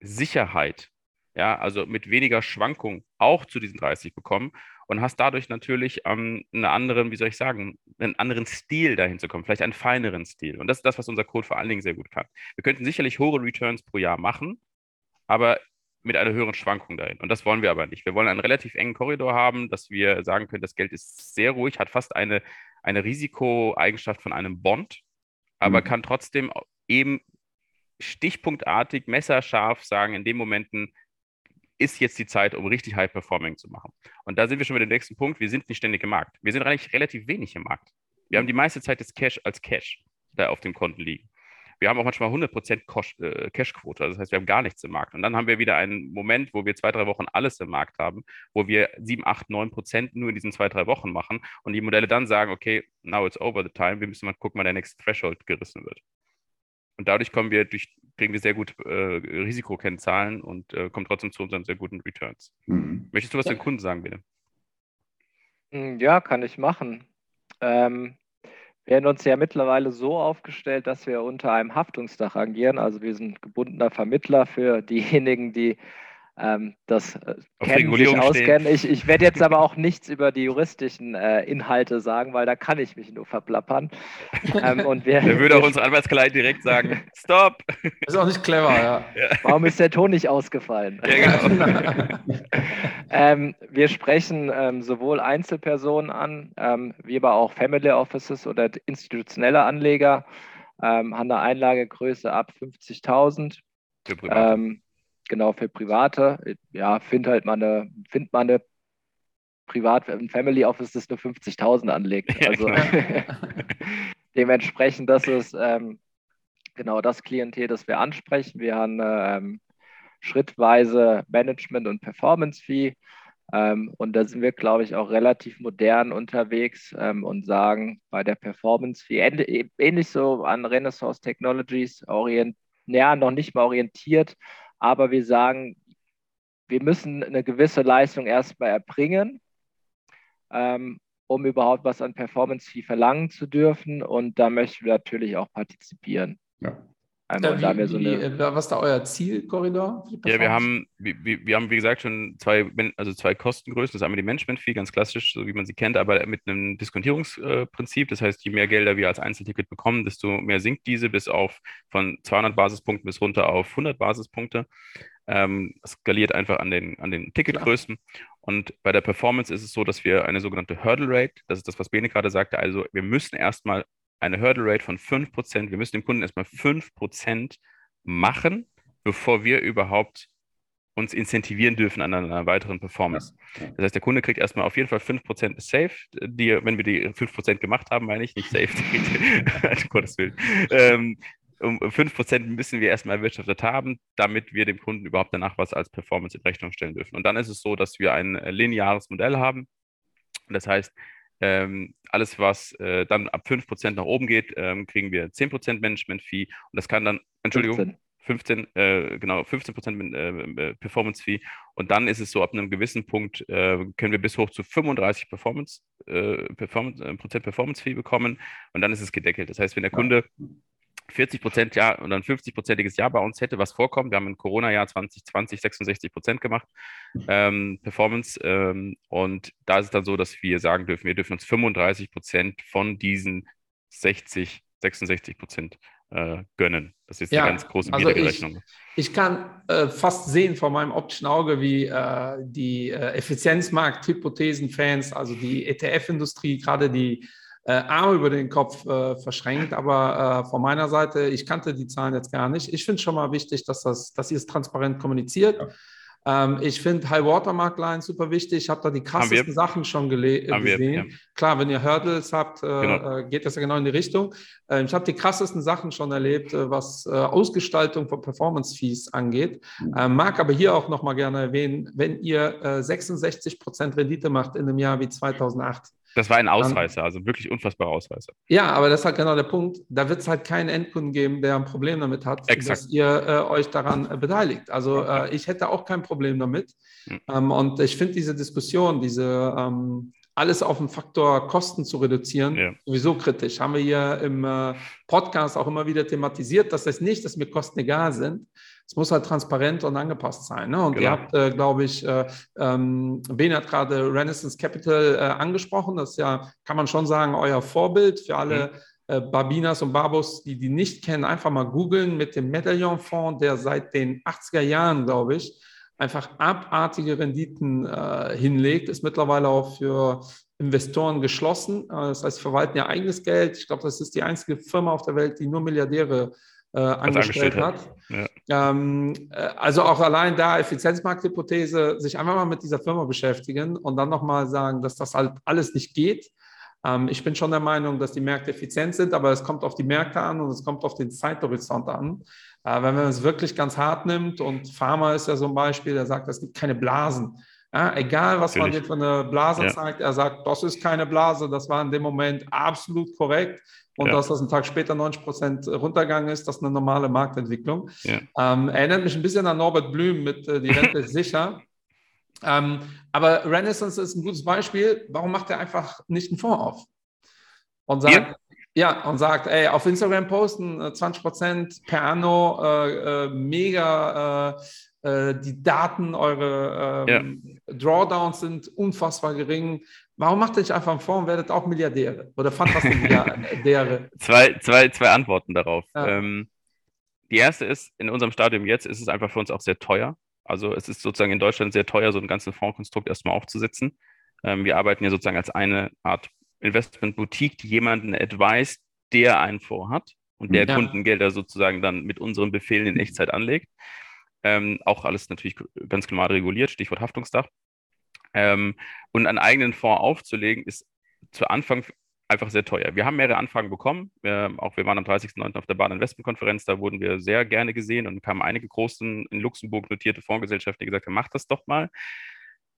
Sicherheit ja, also mit weniger Schwankung auch zu diesen 30 bekommen und hast dadurch natürlich ähm, einen anderen, wie soll ich sagen, einen anderen Stil dahin zu kommen, vielleicht einen feineren Stil. Und das ist das, was unser Code vor allen Dingen sehr gut kann. Wir könnten sicherlich hohe Returns pro Jahr machen, aber mit einer höheren Schwankung dahin. Und das wollen wir aber nicht. Wir wollen einen relativ engen Korridor haben, dass wir sagen können, das Geld ist sehr ruhig, hat fast eine, eine Risikoeigenschaft von einem Bond, aber mhm. kann trotzdem eben stichpunktartig, messerscharf sagen, in den Momenten, ist jetzt die Zeit, um richtig High Performing zu machen. Und da sind wir schon mit dem nächsten Punkt. Wir sind nicht ständig im Markt. Wir sind eigentlich relativ wenig im Markt. Wir haben die meiste Zeit das Cash als Cash da auf dem Konten liegen. Wir haben auch manchmal 100% äh, Cash-Quote, das heißt, wir haben gar nichts im Markt. Und dann haben wir wieder einen Moment, wo wir zwei, drei Wochen alles im Markt haben, wo wir 7, 8, 9 Prozent nur in diesen zwei, drei Wochen machen und die Modelle dann sagen, okay, now it's over the time, wir müssen mal gucken, wann der nächste Threshold gerissen wird. Und dadurch kommen wir durch, kriegen wir sehr gute äh, Risikokennzahlen und äh, kommen trotzdem zu unseren sehr guten Returns. Mhm. Möchtest du was ja. den Kunden sagen, bitte? Hm, ja, kann ich machen. Ähm, wir haben uns ja mittlerweile so aufgestellt, dass wir unter einem Haftungsdach agieren. Also wir sind gebundener Vermittler für diejenigen, die ähm, das äh, kennen, sich auskennen. Ich, ich werde jetzt aber auch nichts über die juristischen äh, Inhalte sagen, weil da kann ich mich nur verplappern. Ähm, und wir, Der würde auch unsere Anwaltskanzlei direkt sagen, stopp. Ist auch nicht clever, ja. Warum ist der Ton nicht ausgefallen? Ja, genau. ähm, wir sprechen ähm, sowohl Einzelpersonen an, ähm, wie aber auch Family Offices oder institutionelle Anleger, ähm, haben eine Einlagegröße ab 50.000. Für genau für Private. Ja, find halt mal eine, find mal eine Privat, ein Family Office, das nur 50.000 anlegt. Also dementsprechend, das ist ähm, genau das Klientel, das wir ansprechen. Wir haben ähm, schrittweise Management- und Performance-Fee. Ähm, und da sind wir, glaube ich, auch relativ modern unterwegs ähm, und sagen, bei der Performance-Fee, ähnlich so an Renaissance Technologies, orient, ja, noch nicht mal orientiert, aber wir sagen, wir müssen eine gewisse Leistung erstmal erbringen, ähm, um überhaupt was an Performance-Fee verlangen zu dürfen. Und da möchten wir natürlich auch partizipieren. Ja. Einmal, ja, wie, so eine... Äh, was ist da euer Zielkorridor? Ja, wir haben, wir, wir, haben, wie gesagt, schon zwei, also zwei Kostengrößen. Das ist einmal die Management-Fee, ganz klassisch, so wie man sie kennt, aber mit einem Diskontierungsprinzip. Das heißt, je mehr Gelder wir als Einzelticket bekommen, desto mehr sinkt diese bis auf von 200 Basispunkten bis runter auf 100 Basispunkte. Ähm, skaliert einfach an den, an den Ticketgrößen. Und bei der Performance ist es so, dass wir eine sogenannte Hurdle Rate, das ist das, was Bene gerade sagte, also wir müssen erstmal eine Hurdle Rate von 5%. Wir müssen dem Kunden erstmal 5% machen, bevor wir überhaupt uns incentivieren dürfen an einer weiteren Performance. Das heißt, der Kunde kriegt erstmal auf jeden Fall 5% safe, die, wenn wir die 5% gemacht haben, meine ich, nicht safe, um Gottes Willen. Ähm, um 5% müssen wir erstmal erwirtschaftet haben, damit wir dem Kunden überhaupt danach was als Performance in Rechnung stellen dürfen. Und dann ist es so, dass wir ein lineares Modell haben. Das heißt, ähm, alles, was äh, dann ab 5% nach oben geht, ähm, kriegen wir 10% Management-Fee. Und das kann dann, Entschuldigung, 15, 15 äh, genau, 15% äh, äh, Performance-Fee. Und dann ist es so, ab einem gewissen Punkt äh, können wir bis hoch zu 35 Performance, äh, Performance, Prozent Performance-Fee bekommen. Und dann ist es gedeckelt. Das heißt, wenn der Kunde 40 Prozent Jahr oder ein 50-prozentiges Jahr bei uns hätte, was vorkommt. Wir haben im Corona-Jahr 2020 66 Prozent gemacht, ähm, Performance. Ähm, und da ist es dann so, dass wir sagen dürfen, wir dürfen uns 35 Prozent von diesen 60, 66 Prozent äh, gönnen. Das ist ja, eine ganz große also Rechnung. Ich, ich, kann äh, fast sehen vor meinem optischen Auge, wie äh, die äh, Effizienzmarkt-Hypothesen-Fans, also die ETF-Industrie, gerade die äh, Arme über den Kopf äh, verschränkt. Aber äh, von meiner Seite, ich kannte die Zahlen jetzt gar nicht. Ich finde schon mal wichtig, dass, das, dass ihr es transparent kommuniziert. Ja. Ähm, ich finde High Watermark Line super wichtig. Ich habe da die krassesten Sachen schon gesehen. Wir, ja. Klar, wenn ihr Hurdles habt, äh, genau. Äh, geht das ja genau in die Richtung. Äh, ich habe die krassesten Sachen schon erlebt, äh, was äh, Ausgestaltung von Performance Fees angeht. Mhm. Ähm, mag aber hier auch nochmal gerne erwähnen, wenn ihr 66 Prozent Rendite macht in einem Jahr wie 2008, das war ein Ausreißer, also wirklich unfassbarer Ausreißer. Ja, aber das ist halt genau der Punkt. Da wird es halt keinen Endkunden geben, der ein Problem damit hat, Exakt. dass ihr äh, euch daran äh, beteiligt. Also äh, ich hätte auch kein Problem damit. Mhm. Ähm, und ich finde diese Diskussion, diese ähm, alles auf den Faktor Kosten zu reduzieren, ja. sowieso kritisch. Haben wir hier im äh, Podcast auch immer wieder thematisiert. Das heißt nicht, dass mir Kosten egal sind, es muss halt transparent und angepasst sein. Ne? Und genau. ihr habt, äh, glaube ich, äh, ähm, Ben hat gerade Renaissance Capital äh, angesprochen. Das ist ja, kann man schon sagen, euer Vorbild für alle. Mhm. Äh, Babinas und Babos, die die nicht kennen, einfach mal googeln mit dem Medaillon-Fonds, der seit den 80er Jahren, glaube ich, einfach abartige Renditen äh, hinlegt, ist mittlerweile auch für Investoren geschlossen. Äh, das heißt, verwalten ihr eigenes Geld. Ich glaube, das ist die einzige Firma auf der Welt, die nur Milliardäre äh, angestellt, hat. hat. Ja. Ähm, äh, also auch allein da Effizienzmarkthypothese, sich einfach mal mit dieser Firma beschäftigen und dann nochmal sagen, dass das halt alles nicht geht. Ähm, ich bin schon der Meinung, dass die Märkte effizient sind, aber es kommt auf die Märkte an und es kommt auf den Zeithorizont an. Äh, wenn man es wirklich ganz hart nimmt und Pharma ist ja so ein Beispiel, der sagt, es gibt keine Blasen. Ja, egal, was Natürlich. man dir für eine Blase ja. zeigt, er sagt, das ist keine Blase, das war in dem Moment absolut korrekt und ja. dass das einen Tag später 90 Prozent runtergegangen ist, das ist eine normale Marktentwicklung. Ja. Ähm, erinnert mich ein bisschen an Norbert Blüm mit äh, Die Rente ist sicher. Ähm, aber Renaissance ist ein gutes Beispiel. Warum macht er einfach nicht einen Fonds auf? Und sagt, ja. Ja, und sagt, ey, auf Instagram posten 20 äh, Prozent per anno, äh, äh, mega, äh, äh die Daten, eure ähm, ja. Drawdowns sind unfassbar gering. Warum macht ihr nicht einfach einen Fonds und werdet auch Milliardäre? Oder fantastisch Milliardäre? zwei, zwei, zwei Antworten darauf. Ja. Ähm, die erste ist, in unserem Stadium jetzt ist es einfach für uns auch sehr teuer. Also es ist sozusagen in Deutschland sehr teuer, so ein ganzes Fondskonstrukt erstmal aufzusetzen. Ähm, wir arbeiten ja sozusagen als eine Art Investment-Boutique, die jemanden advised, der einen Fonds hat und der ja. Kundengelder sozusagen dann mit unseren Befehlen in Echtzeit anlegt. Ähm, auch alles natürlich ganz klar reguliert, Stichwort Haftungsdach. Ähm, und einen eigenen Fonds aufzulegen, ist zu Anfang einfach sehr teuer. Wir haben mehrere Anfragen bekommen. Wir, auch wir waren am 30.09. auf der Bahn Investmentkonferenz, da wurden wir sehr gerne gesehen und kamen einige großen in Luxemburg notierte Fondsgesellschaften, die gesagt haben, mach das doch mal.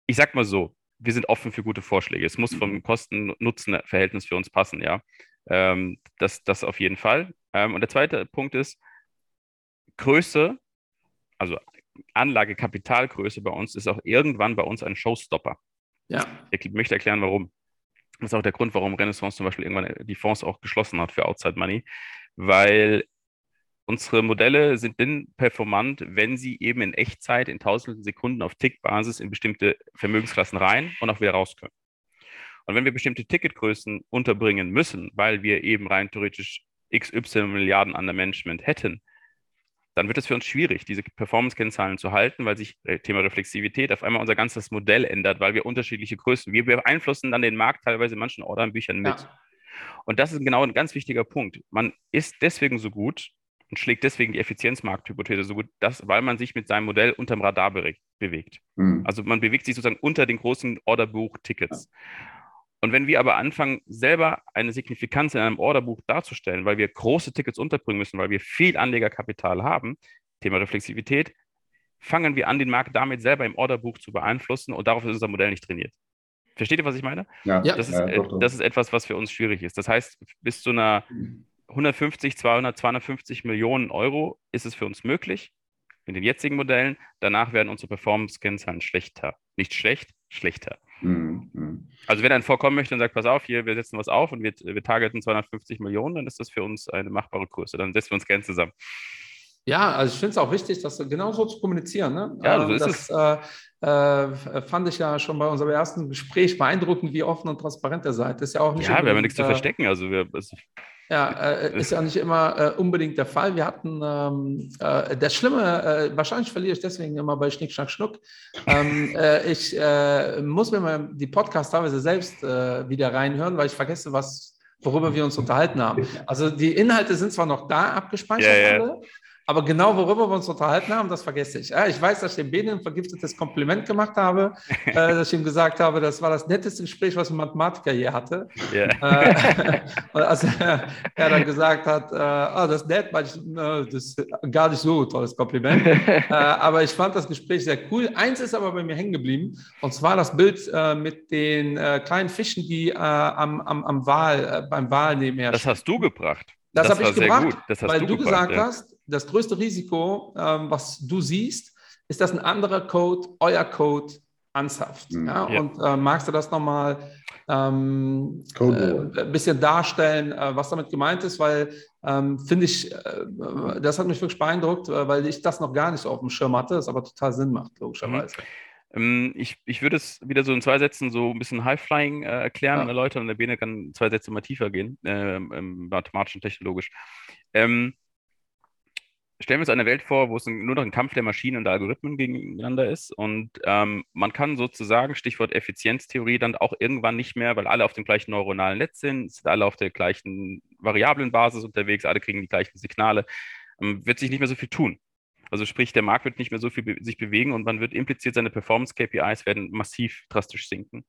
Ich sag mal so, wir sind offen für gute Vorschläge. Es muss vom mhm. Kosten-Nutzen-Verhältnis für uns passen, ja. Ähm, das, das auf jeden Fall. Ähm, und der zweite Punkt ist, Größe, also Anlagekapitalgröße bei uns ist auch irgendwann bei uns ein Showstopper. Ja. Ich möchte erklären, warum. Das ist auch der Grund, warum Renaissance zum Beispiel irgendwann die Fonds auch geschlossen hat für Outside Money, weil unsere Modelle sind dann performant, wenn sie eben in Echtzeit in tausenden Sekunden auf Tickbasis in bestimmte Vermögensklassen rein und auch wieder raus können. Und wenn wir bestimmte Ticketgrößen unterbringen müssen, weil wir eben rein theoretisch XY Milliarden an der Management hätten, dann wird es für uns schwierig, diese Performance-Kennzahlen zu halten, weil sich äh, Thema Reflexivität auf einmal unser ganzes Modell ändert, weil wir unterschiedliche Größen, wir beeinflussen dann den Markt teilweise in manchen Ordernbüchern mit. Ja. Und das ist genau ein ganz wichtiger Punkt. Man ist deswegen so gut und schlägt deswegen die Effizienzmarkthypothese so gut, dass, weil man sich mit seinem Modell unterm Radar bewegt. Mhm. Also man bewegt sich sozusagen unter den großen Orderbuch-Tickets. Ja. Und wenn wir aber anfangen, selber eine Signifikanz in einem Orderbuch darzustellen, weil wir große Tickets unterbringen müssen, weil wir viel Anlegerkapital haben, Thema Reflexivität, fangen wir an, den Markt damit selber im Orderbuch zu beeinflussen und darauf ist unser Modell nicht trainiert. Versteht ihr, was ich meine? Ja, das, ist, ja, doch, doch. das ist etwas, was für uns schwierig ist. Das heißt, bis zu einer 150, 200, 250 Millionen Euro ist es für uns möglich in den jetzigen Modellen. Danach werden unsere Performance-Kennzahlen schlechter. Nicht schlecht, schlechter. Mhm, mhm. Also wenn ein vorkommen möchte und sagt, pass auf, hier, wir setzen was auf und wir, wir targeten 250 Millionen, dann ist das für uns eine machbare Größe. Dann setzen wir uns gerne zusammen. Ja, also ich finde es auch wichtig, das genau so zu kommunizieren. Ne? Ja, so ähm, ist das. Äh, äh, fand ich ja schon bei unserem ersten Gespräch beeindruckend, wie offen und transparent ihr seid. Das ist ja auch nicht. Ja, wir haben ja nichts äh, zu verstecken. Also wir, also ja, äh, ist ja nicht immer äh, unbedingt der Fall. Wir hatten ähm, äh, das Schlimme, äh, wahrscheinlich verliere ich deswegen immer bei Schnick, Schnack, Schnuck. Ähm, äh, ich äh, muss mir mal die Podcasts teilweise selbst wieder reinhören, weil ich vergesse, was, worüber wir uns unterhalten haben. Also die Inhalte sind zwar noch da abgespeichert, ja, ja. Aber genau worüber wir uns unterhalten haben, das vergesse ich. Ja, ich weiß, dass ich dem Bene ein vergiftetes Kompliment gemacht habe, äh, dass ich ihm gesagt habe, das war das netteste Gespräch, was ein Mathematiker je hatte. Yeah. Äh, als er, er, dann gesagt hat, äh, oh, das ist nett, ich, das ist gar nicht so tolles Kompliment. Aber ich fand das Gespräch sehr cool. Eins ist aber bei mir hängen geblieben, und zwar das Bild mit den kleinen Fischen, die am, am, am Wal, beim Wal nebenher. Das hast du gebracht. Das, das habe ich gebracht, weil du, du gebracht, gesagt ja. hast, das größte Risiko, ähm, was du siehst, ist, dass ein anderer Code, euer Code, anzapft. Mhm, ja? ja? Und äh, magst du das nochmal ähm, äh, ein bisschen darstellen, äh, was damit gemeint ist? Weil, ähm, finde ich, äh, das hat mich wirklich beeindruckt, äh, weil ich das noch gar nicht so auf dem Schirm hatte, das aber total Sinn macht, logischerweise. Mhm. Ähm, ich, ich würde es wieder so in zwei Sätzen so ein bisschen High-Flying äh, erklären ja. erläutern und der Bene kann zwei Sätze mal tiefer gehen, äh, mathematisch und technologisch. Ähm, stellen wir uns eine Welt vor, wo es nur noch ein Kampf der Maschinen und der Algorithmen gegeneinander ist und ähm, man kann sozusagen, Stichwort Effizienztheorie, dann auch irgendwann nicht mehr, weil alle auf dem gleichen neuronalen Netz sind, sind alle auf der gleichen Variablenbasis unterwegs, alle kriegen die gleichen Signale, ähm, wird sich nicht mehr so viel tun. Also sprich, der Markt wird nicht mehr so viel be sich bewegen und man wird impliziert, seine Performance-KPIs werden massiv drastisch sinken.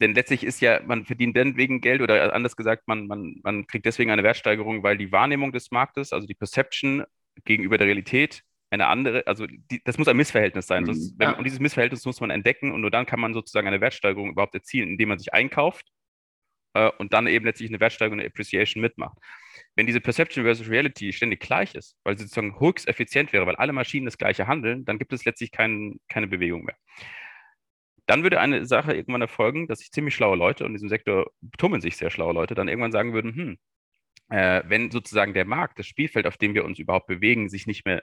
Denn letztlich ist ja, man verdient dann wegen Geld oder anders gesagt, man, man, man kriegt deswegen eine Wertsteigerung, weil die Wahrnehmung des Marktes, also die Perception gegenüber der Realität, eine andere, also die, das muss ein Missverhältnis sein. Mhm. Sonst, wenn, und dieses Missverhältnis muss man entdecken und nur dann kann man sozusagen eine Wertsteigerung überhaupt erzielen, indem man sich einkauft äh, und dann eben letztlich eine Wertsteigerung, eine Appreciation mitmacht. Wenn diese Perception versus Reality ständig gleich ist, weil sie sozusagen höchst effizient wäre, weil alle Maschinen das gleiche handeln, dann gibt es letztlich kein, keine Bewegung mehr. Dann würde eine Sache irgendwann erfolgen, dass sich ziemlich schlaue Leute, und in diesem Sektor tummeln sich sehr schlaue Leute, dann irgendwann sagen würden, hm, äh, wenn sozusagen der Markt, das Spielfeld, auf dem wir uns überhaupt bewegen, sich nicht mehr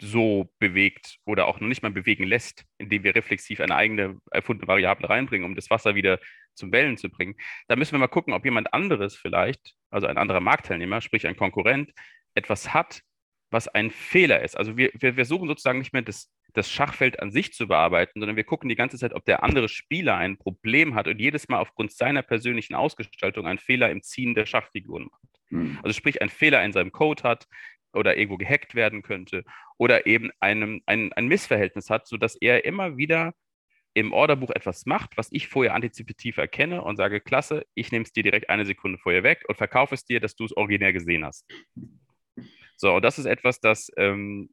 so bewegt oder auch noch nicht mal bewegen lässt, indem wir reflexiv eine eigene erfundene Variable reinbringen, um das Wasser wieder zum Wellen zu bringen, da müssen wir mal gucken, ob jemand anderes vielleicht, also ein anderer Marktteilnehmer, sprich ein Konkurrent, etwas hat, was ein Fehler ist. Also wir, wir, wir suchen sozusagen nicht mehr das, das Schachfeld an sich zu bearbeiten, sondern wir gucken die ganze Zeit, ob der andere Spieler ein Problem hat und jedes Mal aufgrund seiner persönlichen Ausgestaltung einen Fehler im Ziehen der Schachfiguren macht. Hm. Also sprich, einen Fehler in seinem Code hat, oder irgendwo gehackt werden könnte oder eben einem, ein, ein Missverhältnis hat, sodass er immer wieder im Orderbuch etwas macht, was ich vorher antizipativ erkenne und sage, klasse, ich nehme es dir direkt eine Sekunde vorher weg und verkaufe es dir, dass du es originär gesehen hast. So, und das ist etwas, das, ähm,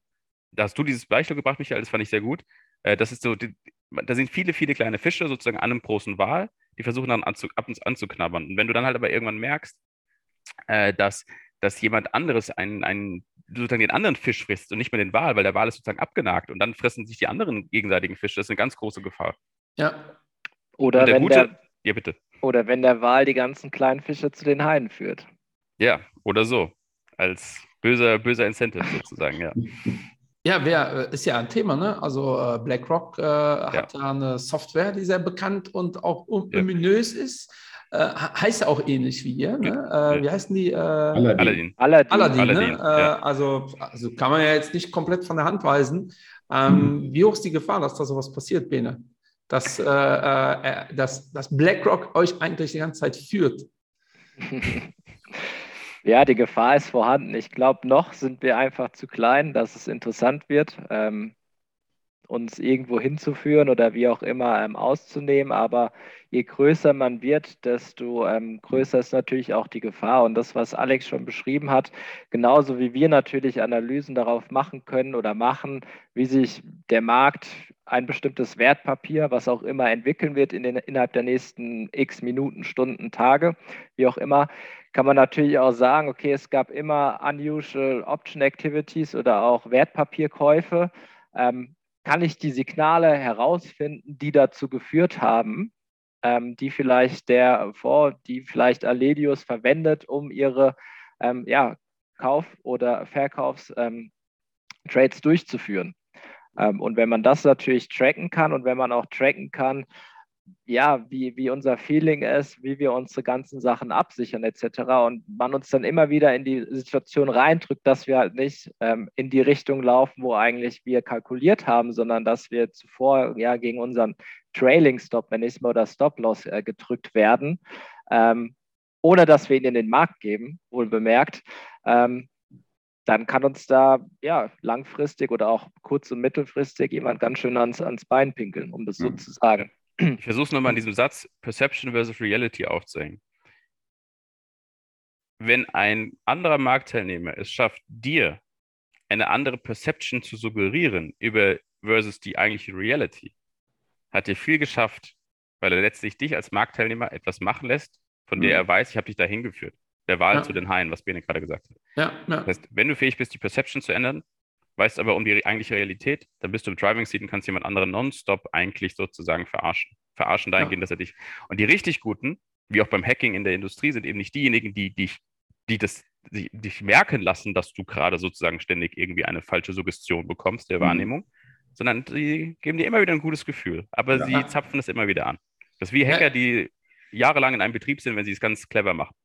da hast du dieses Beispiel gebracht, Michael, das fand ich sehr gut. Äh, das ist so, die, da sind viele, viele kleine Fische sozusagen an einem großen Wal, die versuchen dann anzu, ab uns anzuknabbern. Und wenn du dann halt aber irgendwann merkst, äh, dass dass jemand anderes einen, einen, sozusagen den anderen Fisch frisst und nicht mehr den Wal, weil der Wal ist sozusagen abgenagt und dann fressen sich die anderen gegenseitigen Fische. Das ist eine ganz große Gefahr. Ja. Oder der wenn gute, der, ja, bitte. Oder wenn der Wal die ganzen kleinen Fische zu den Haien führt. Ja, oder so. Als böser, böser Incentive sozusagen, ja. Ja, wer äh, ist ja ein Thema, ne? Also äh, BlackRock äh, hat ja. ja eine Software, die sehr bekannt und auch ominös ja. ist. Äh, heißt ja auch ähnlich wie ihr. Ne? Äh, wie heißen die? Äh, Aladdin. Aladdin. Aladdin, Aladdin ne? ja. also, also kann man ja jetzt nicht komplett von der Hand weisen. Ähm, mhm. Wie hoch ist die Gefahr, dass da sowas passiert, Bene? Dass, äh, äh, dass, dass BlackRock euch eigentlich die ganze Zeit führt? Ja, die Gefahr ist vorhanden. Ich glaube, noch sind wir einfach zu klein, dass es interessant wird. Ähm, uns irgendwo hinzuführen oder wie auch immer ähm, auszunehmen. Aber je größer man wird, desto ähm, größer ist natürlich auch die Gefahr. Und das, was Alex schon beschrieben hat, genauso wie wir natürlich Analysen darauf machen können oder machen, wie sich der Markt ein bestimmtes Wertpapier, was auch immer entwickeln wird in den, innerhalb der nächsten x Minuten, Stunden, Tage, wie auch immer, kann man natürlich auch sagen, okay, es gab immer unusual Option Activities oder auch Wertpapierkäufe. Ähm, kann ich die Signale herausfinden, die dazu geführt haben, ähm, die vielleicht der vor, die vielleicht Aledius verwendet, um ihre ähm, ja, Kauf- oder Verkaufstrades ähm, durchzuführen. Ähm, und wenn man das natürlich tracken kann und wenn man auch tracken kann, ja, wie, wie unser Feeling ist, wie wir unsere ganzen Sachen absichern etc. Und man uns dann immer wieder in die Situation reindrückt, dass wir halt nicht ähm, in die Richtung laufen, wo eigentlich wir kalkuliert haben, sondern dass wir zuvor ja gegen unseren Trailing-Stop-Mechanismus oder Stop-Loss äh, gedrückt werden, ähm, ohne dass wir ihn in den Markt geben, wohl bemerkt. Ähm, dann kann uns da ja langfristig oder auch kurz- und mittelfristig jemand ganz schön ans, ans Bein pinkeln, um das so mhm. zu sagen. Ich versuche es nochmal in diesem Satz Perception versus Reality aufzuhängen. Wenn ein anderer Marktteilnehmer es schafft, dir eine andere Perception zu suggerieren über versus die eigentliche Reality, hat dir viel geschafft, weil er letztlich dich als Marktteilnehmer etwas machen lässt, von mhm. der er weiß, ich habe dich dahin geführt. Der Wahl ja. zu den Haien, was Bene gerade gesagt hat. Ja, ja. Das heißt, wenn du fähig bist, die Perception zu ändern, weißt aber um die eigentliche Realität, dann bist du im Driving Seat und kannst jemand anderen nonstop eigentlich sozusagen verarschen. Verarschen dahingehend, ja. dass er dich. Und die richtig Guten, wie auch beim Hacking in der Industrie, sind eben nicht diejenigen, die dich, die das die, dich merken lassen, dass du gerade sozusagen ständig irgendwie eine falsche Suggestion bekommst der mhm. Wahrnehmung, sondern die geben dir immer wieder ein gutes Gefühl. Aber ja. sie zapfen es immer wieder an. Das ist wie Hacker, die jahrelang in einem Betrieb sind, wenn sie es ganz clever machen.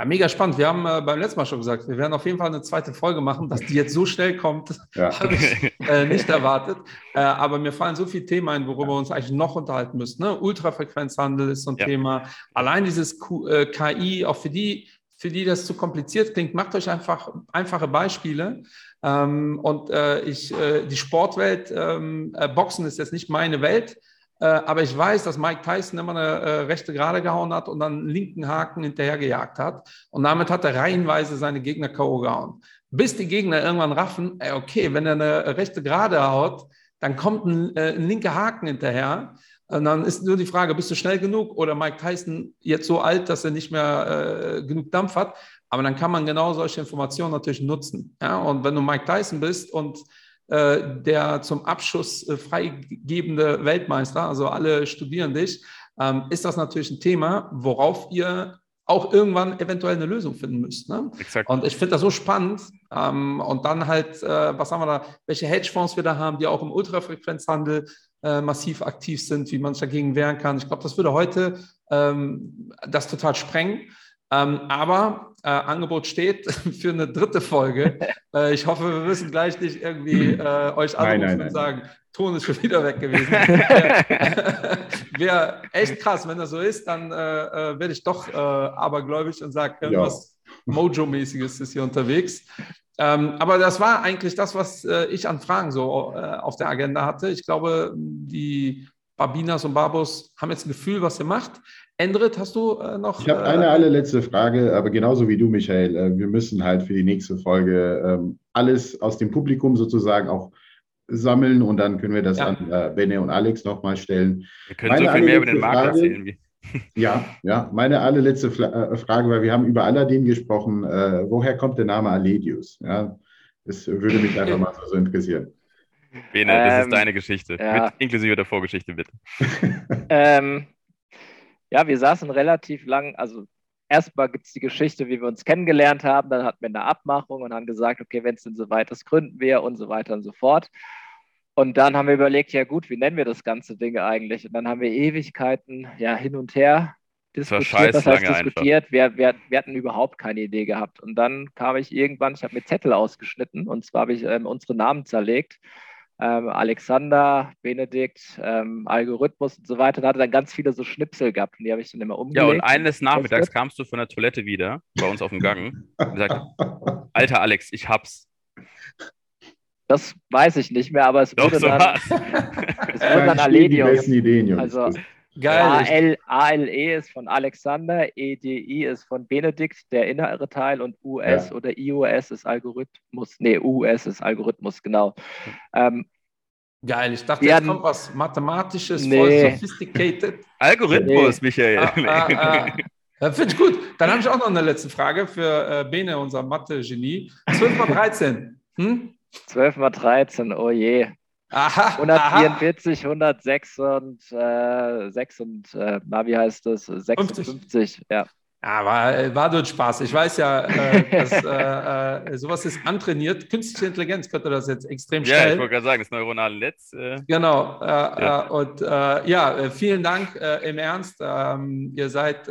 Ja, mega spannend. Wir haben äh, beim letzten Mal schon gesagt, wir werden auf jeden Fall eine zweite Folge machen. Dass die jetzt so schnell kommt, ja. habe ich äh, nicht erwartet. Äh, aber mir fallen so viele Themen ein, worüber wir uns eigentlich noch unterhalten müssen. Ne? Ultrafrequenzhandel ist so ein ja. Thema. Allein dieses Q, äh, KI, auch für die, für die das zu kompliziert klingt, macht euch einfach einfache Beispiele. Ähm, und äh, ich, äh, die Sportwelt, ähm, Boxen ist jetzt nicht meine Welt. Äh, aber ich weiß, dass Mike Tyson immer eine äh, rechte Gerade gehauen hat und dann einen linken Haken hinterhergejagt hat. Und damit hat er reihenweise seine Gegner K.O. gehauen. Bis die Gegner irgendwann raffen, ey, okay, wenn er eine rechte Gerade haut, dann kommt ein, äh, ein linker Haken hinterher. Und dann ist nur die Frage, bist du schnell genug oder Mike Tyson jetzt so alt, dass er nicht mehr äh, genug Dampf hat? Aber dann kann man genau solche Informationen natürlich nutzen. Ja? Und wenn du Mike Tyson bist und der zum Abschuss äh, freigebende Weltmeister, also alle studieren dich, ähm, ist das natürlich ein Thema, worauf ihr auch irgendwann eventuell eine Lösung finden müsst. Ne? Und ich finde das so spannend. Ähm, und dann halt, äh, was haben wir da, welche Hedgefonds wir da haben, die auch im Ultrafrequenzhandel massiv aktiv sind, wie man sich dagegen wehren kann. Ich glaube, das würde heute ähm, das total sprengen. Aber äh, Angebot steht für eine dritte Folge. Äh, ich hoffe, wir müssen gleich nicht irgendwie äh, euch anrufen nein, nein, und sagen, Ton ist schon wieder weg gewesen. Wäre echt krass, wenn das so ist, dann äh, äh, werde ich doch äh, abergläubig und sage, irgendwas ja. Mojo-mäßiges ist hier unterwegs. Ähm, aber das war eigentlich das, was ich an Fragen so auf der Agenda hatte. Ich glaube, die Babinas und Babos haben jetzt ein Gefühl, was ihr macht. Endrit, hast du äh, noch? Ich habe eine äh, allerletzte Frage, aber genauso wie du, Michael. Äh, wir müssen halt für die nächste Folge ähm, alles aus dem Publikum sozusagen auch sammeln und dann können wir das ja. an äh, Benne und Alex nochmal stellen. Wir können meine so viel mehr über den Markt Frage, erzählen. Wie. Ja, ja, meine allerletzte äh, Frage, weil wir haben über Aladdin gesprochen. Äh, woher kommt der Name Aledius? Ja, das würde mich einfach mal so interessieren. Bene, ähm, das ist deine Geschichte, ja. mit, inklusive der Vorgeschichte, bitte. ähm, ja, wir saßen relativ lang, also erstmal gibt es die Geschichte, wie wir uns kennengelernt haben, dann hatten wir eine Abmachung und haben gesagt, okay, wenn es denn so weit ist, gründen wir und so weiter und so fort. Und dann haben wir überlegt, ja gut, wie nennen wir das ganze Ding eigentlich? Und dann haben wir Ewigkeiten ja hin und her diskutiert, das heißt diskutiert. Wir, wir, wir, hatten überhaupt keine Idee gehabt. Und dann kam ich irgendwann, ich habe mir Zettel ausgeschnitten und zwar habe ich ähm, unsere Namen zerlegt ähm, Alexander, Benedikt, ähm, Algorithmus und so weiter. Da hatte dann ganz viele so Schnipsel gehabt und die habe ich dann immer umgelegt. Ja, und eines Nachmittags kamst du von der Toilette wieder bei uns auf dem Gang und gesagt, alter Alex, ich hab's. Das weiß ich nicht mehr, aber es Doch, wurde so dann, es wurde dann Jungs. Also, Geil. ALE ist von Alexander, EDI ist von Benedikt, der innere Teil, und US ja. oder IOS ist Algorithmus. Nee, US ist Algorithmus, genau. Ähm, Geil, ich dachte, jetzt kommt was Mathematisches, nee. voll sophisticated. Algorithmus, nee. Michael. Ah, ah, ah. Finde ich gut. Dann habe ich auch noch eine letzte Frage für äh, Bene, unser Mathe-Genie. 12 mal 13. Hm? 12 mal 13, oh je. Aha, 144, aha. 106 und, äh, 6 und äh, na, wie heißt das? 56, 50. ja. Ja, war, war dort Spaß. Ich weiß ja, äh, dass äh, äh, sowas ist antrainiert. Künstliche Intelligenz könnte das jetzt extrem schnell. Ja, ich wollte gerade sagen, das neuronale Netz. Äh. Genau. Äh, ja. Äh, und ja, vielen Dank im Ernst. Ähm, ihr seid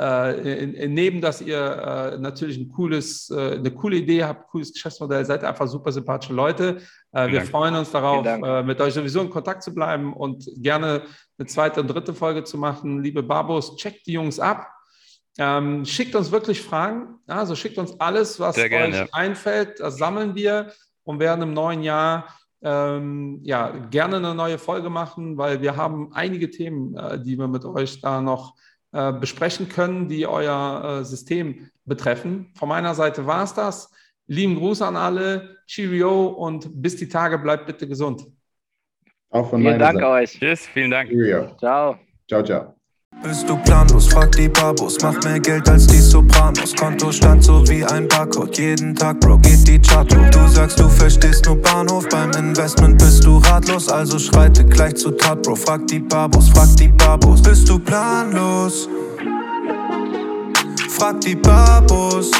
äh, neben, dass ihr äh, natürlich ein cooles, äh, eine coole Idee habt, cooles Geschäftsmodell, seid einfach super sympathische Leute. Äh, wir Dank. freuen uns darauf, äh, mit euch sowieso in Kontakt zu bleiben und gerne eine zweite und dritte Folge zu machen. Liebe Babos, checkt die Jungs ab. Ähm, schickt uns wirklich Fragen. Also schickt uns alles, was gern, euch ja. einfällt. Das sammeln wir und werden im neuen Jahr ähm, ja, gerne eine neue Folge machen, weil wir haben einige Themen, die wir mit euch da noch äh, besprechen können, die euer äh, System betreffen. Von meiner Seite war es das. Lieben Gruß an alle, Cheerio und bis die Tage, bleibt bitte gesund. Auch von vielen Dank Seite. euch. Tschüss, vielen Dank. Cheerio. Ciao. Ciao, ciao. Bist du planlos, frag die Babos, mach mehr Geld als die Sopranos. Kontostand so wie ein Barcode, jeden Tag, Bro, geht die Chart hoch. Du sagst, du verstehst nur Bahnhof, beim Investment bist du ratlos, also schreite gleich zu Tat, Bro. Frag die Babos, frag die Babos, bist du planlos? Frag die Babos.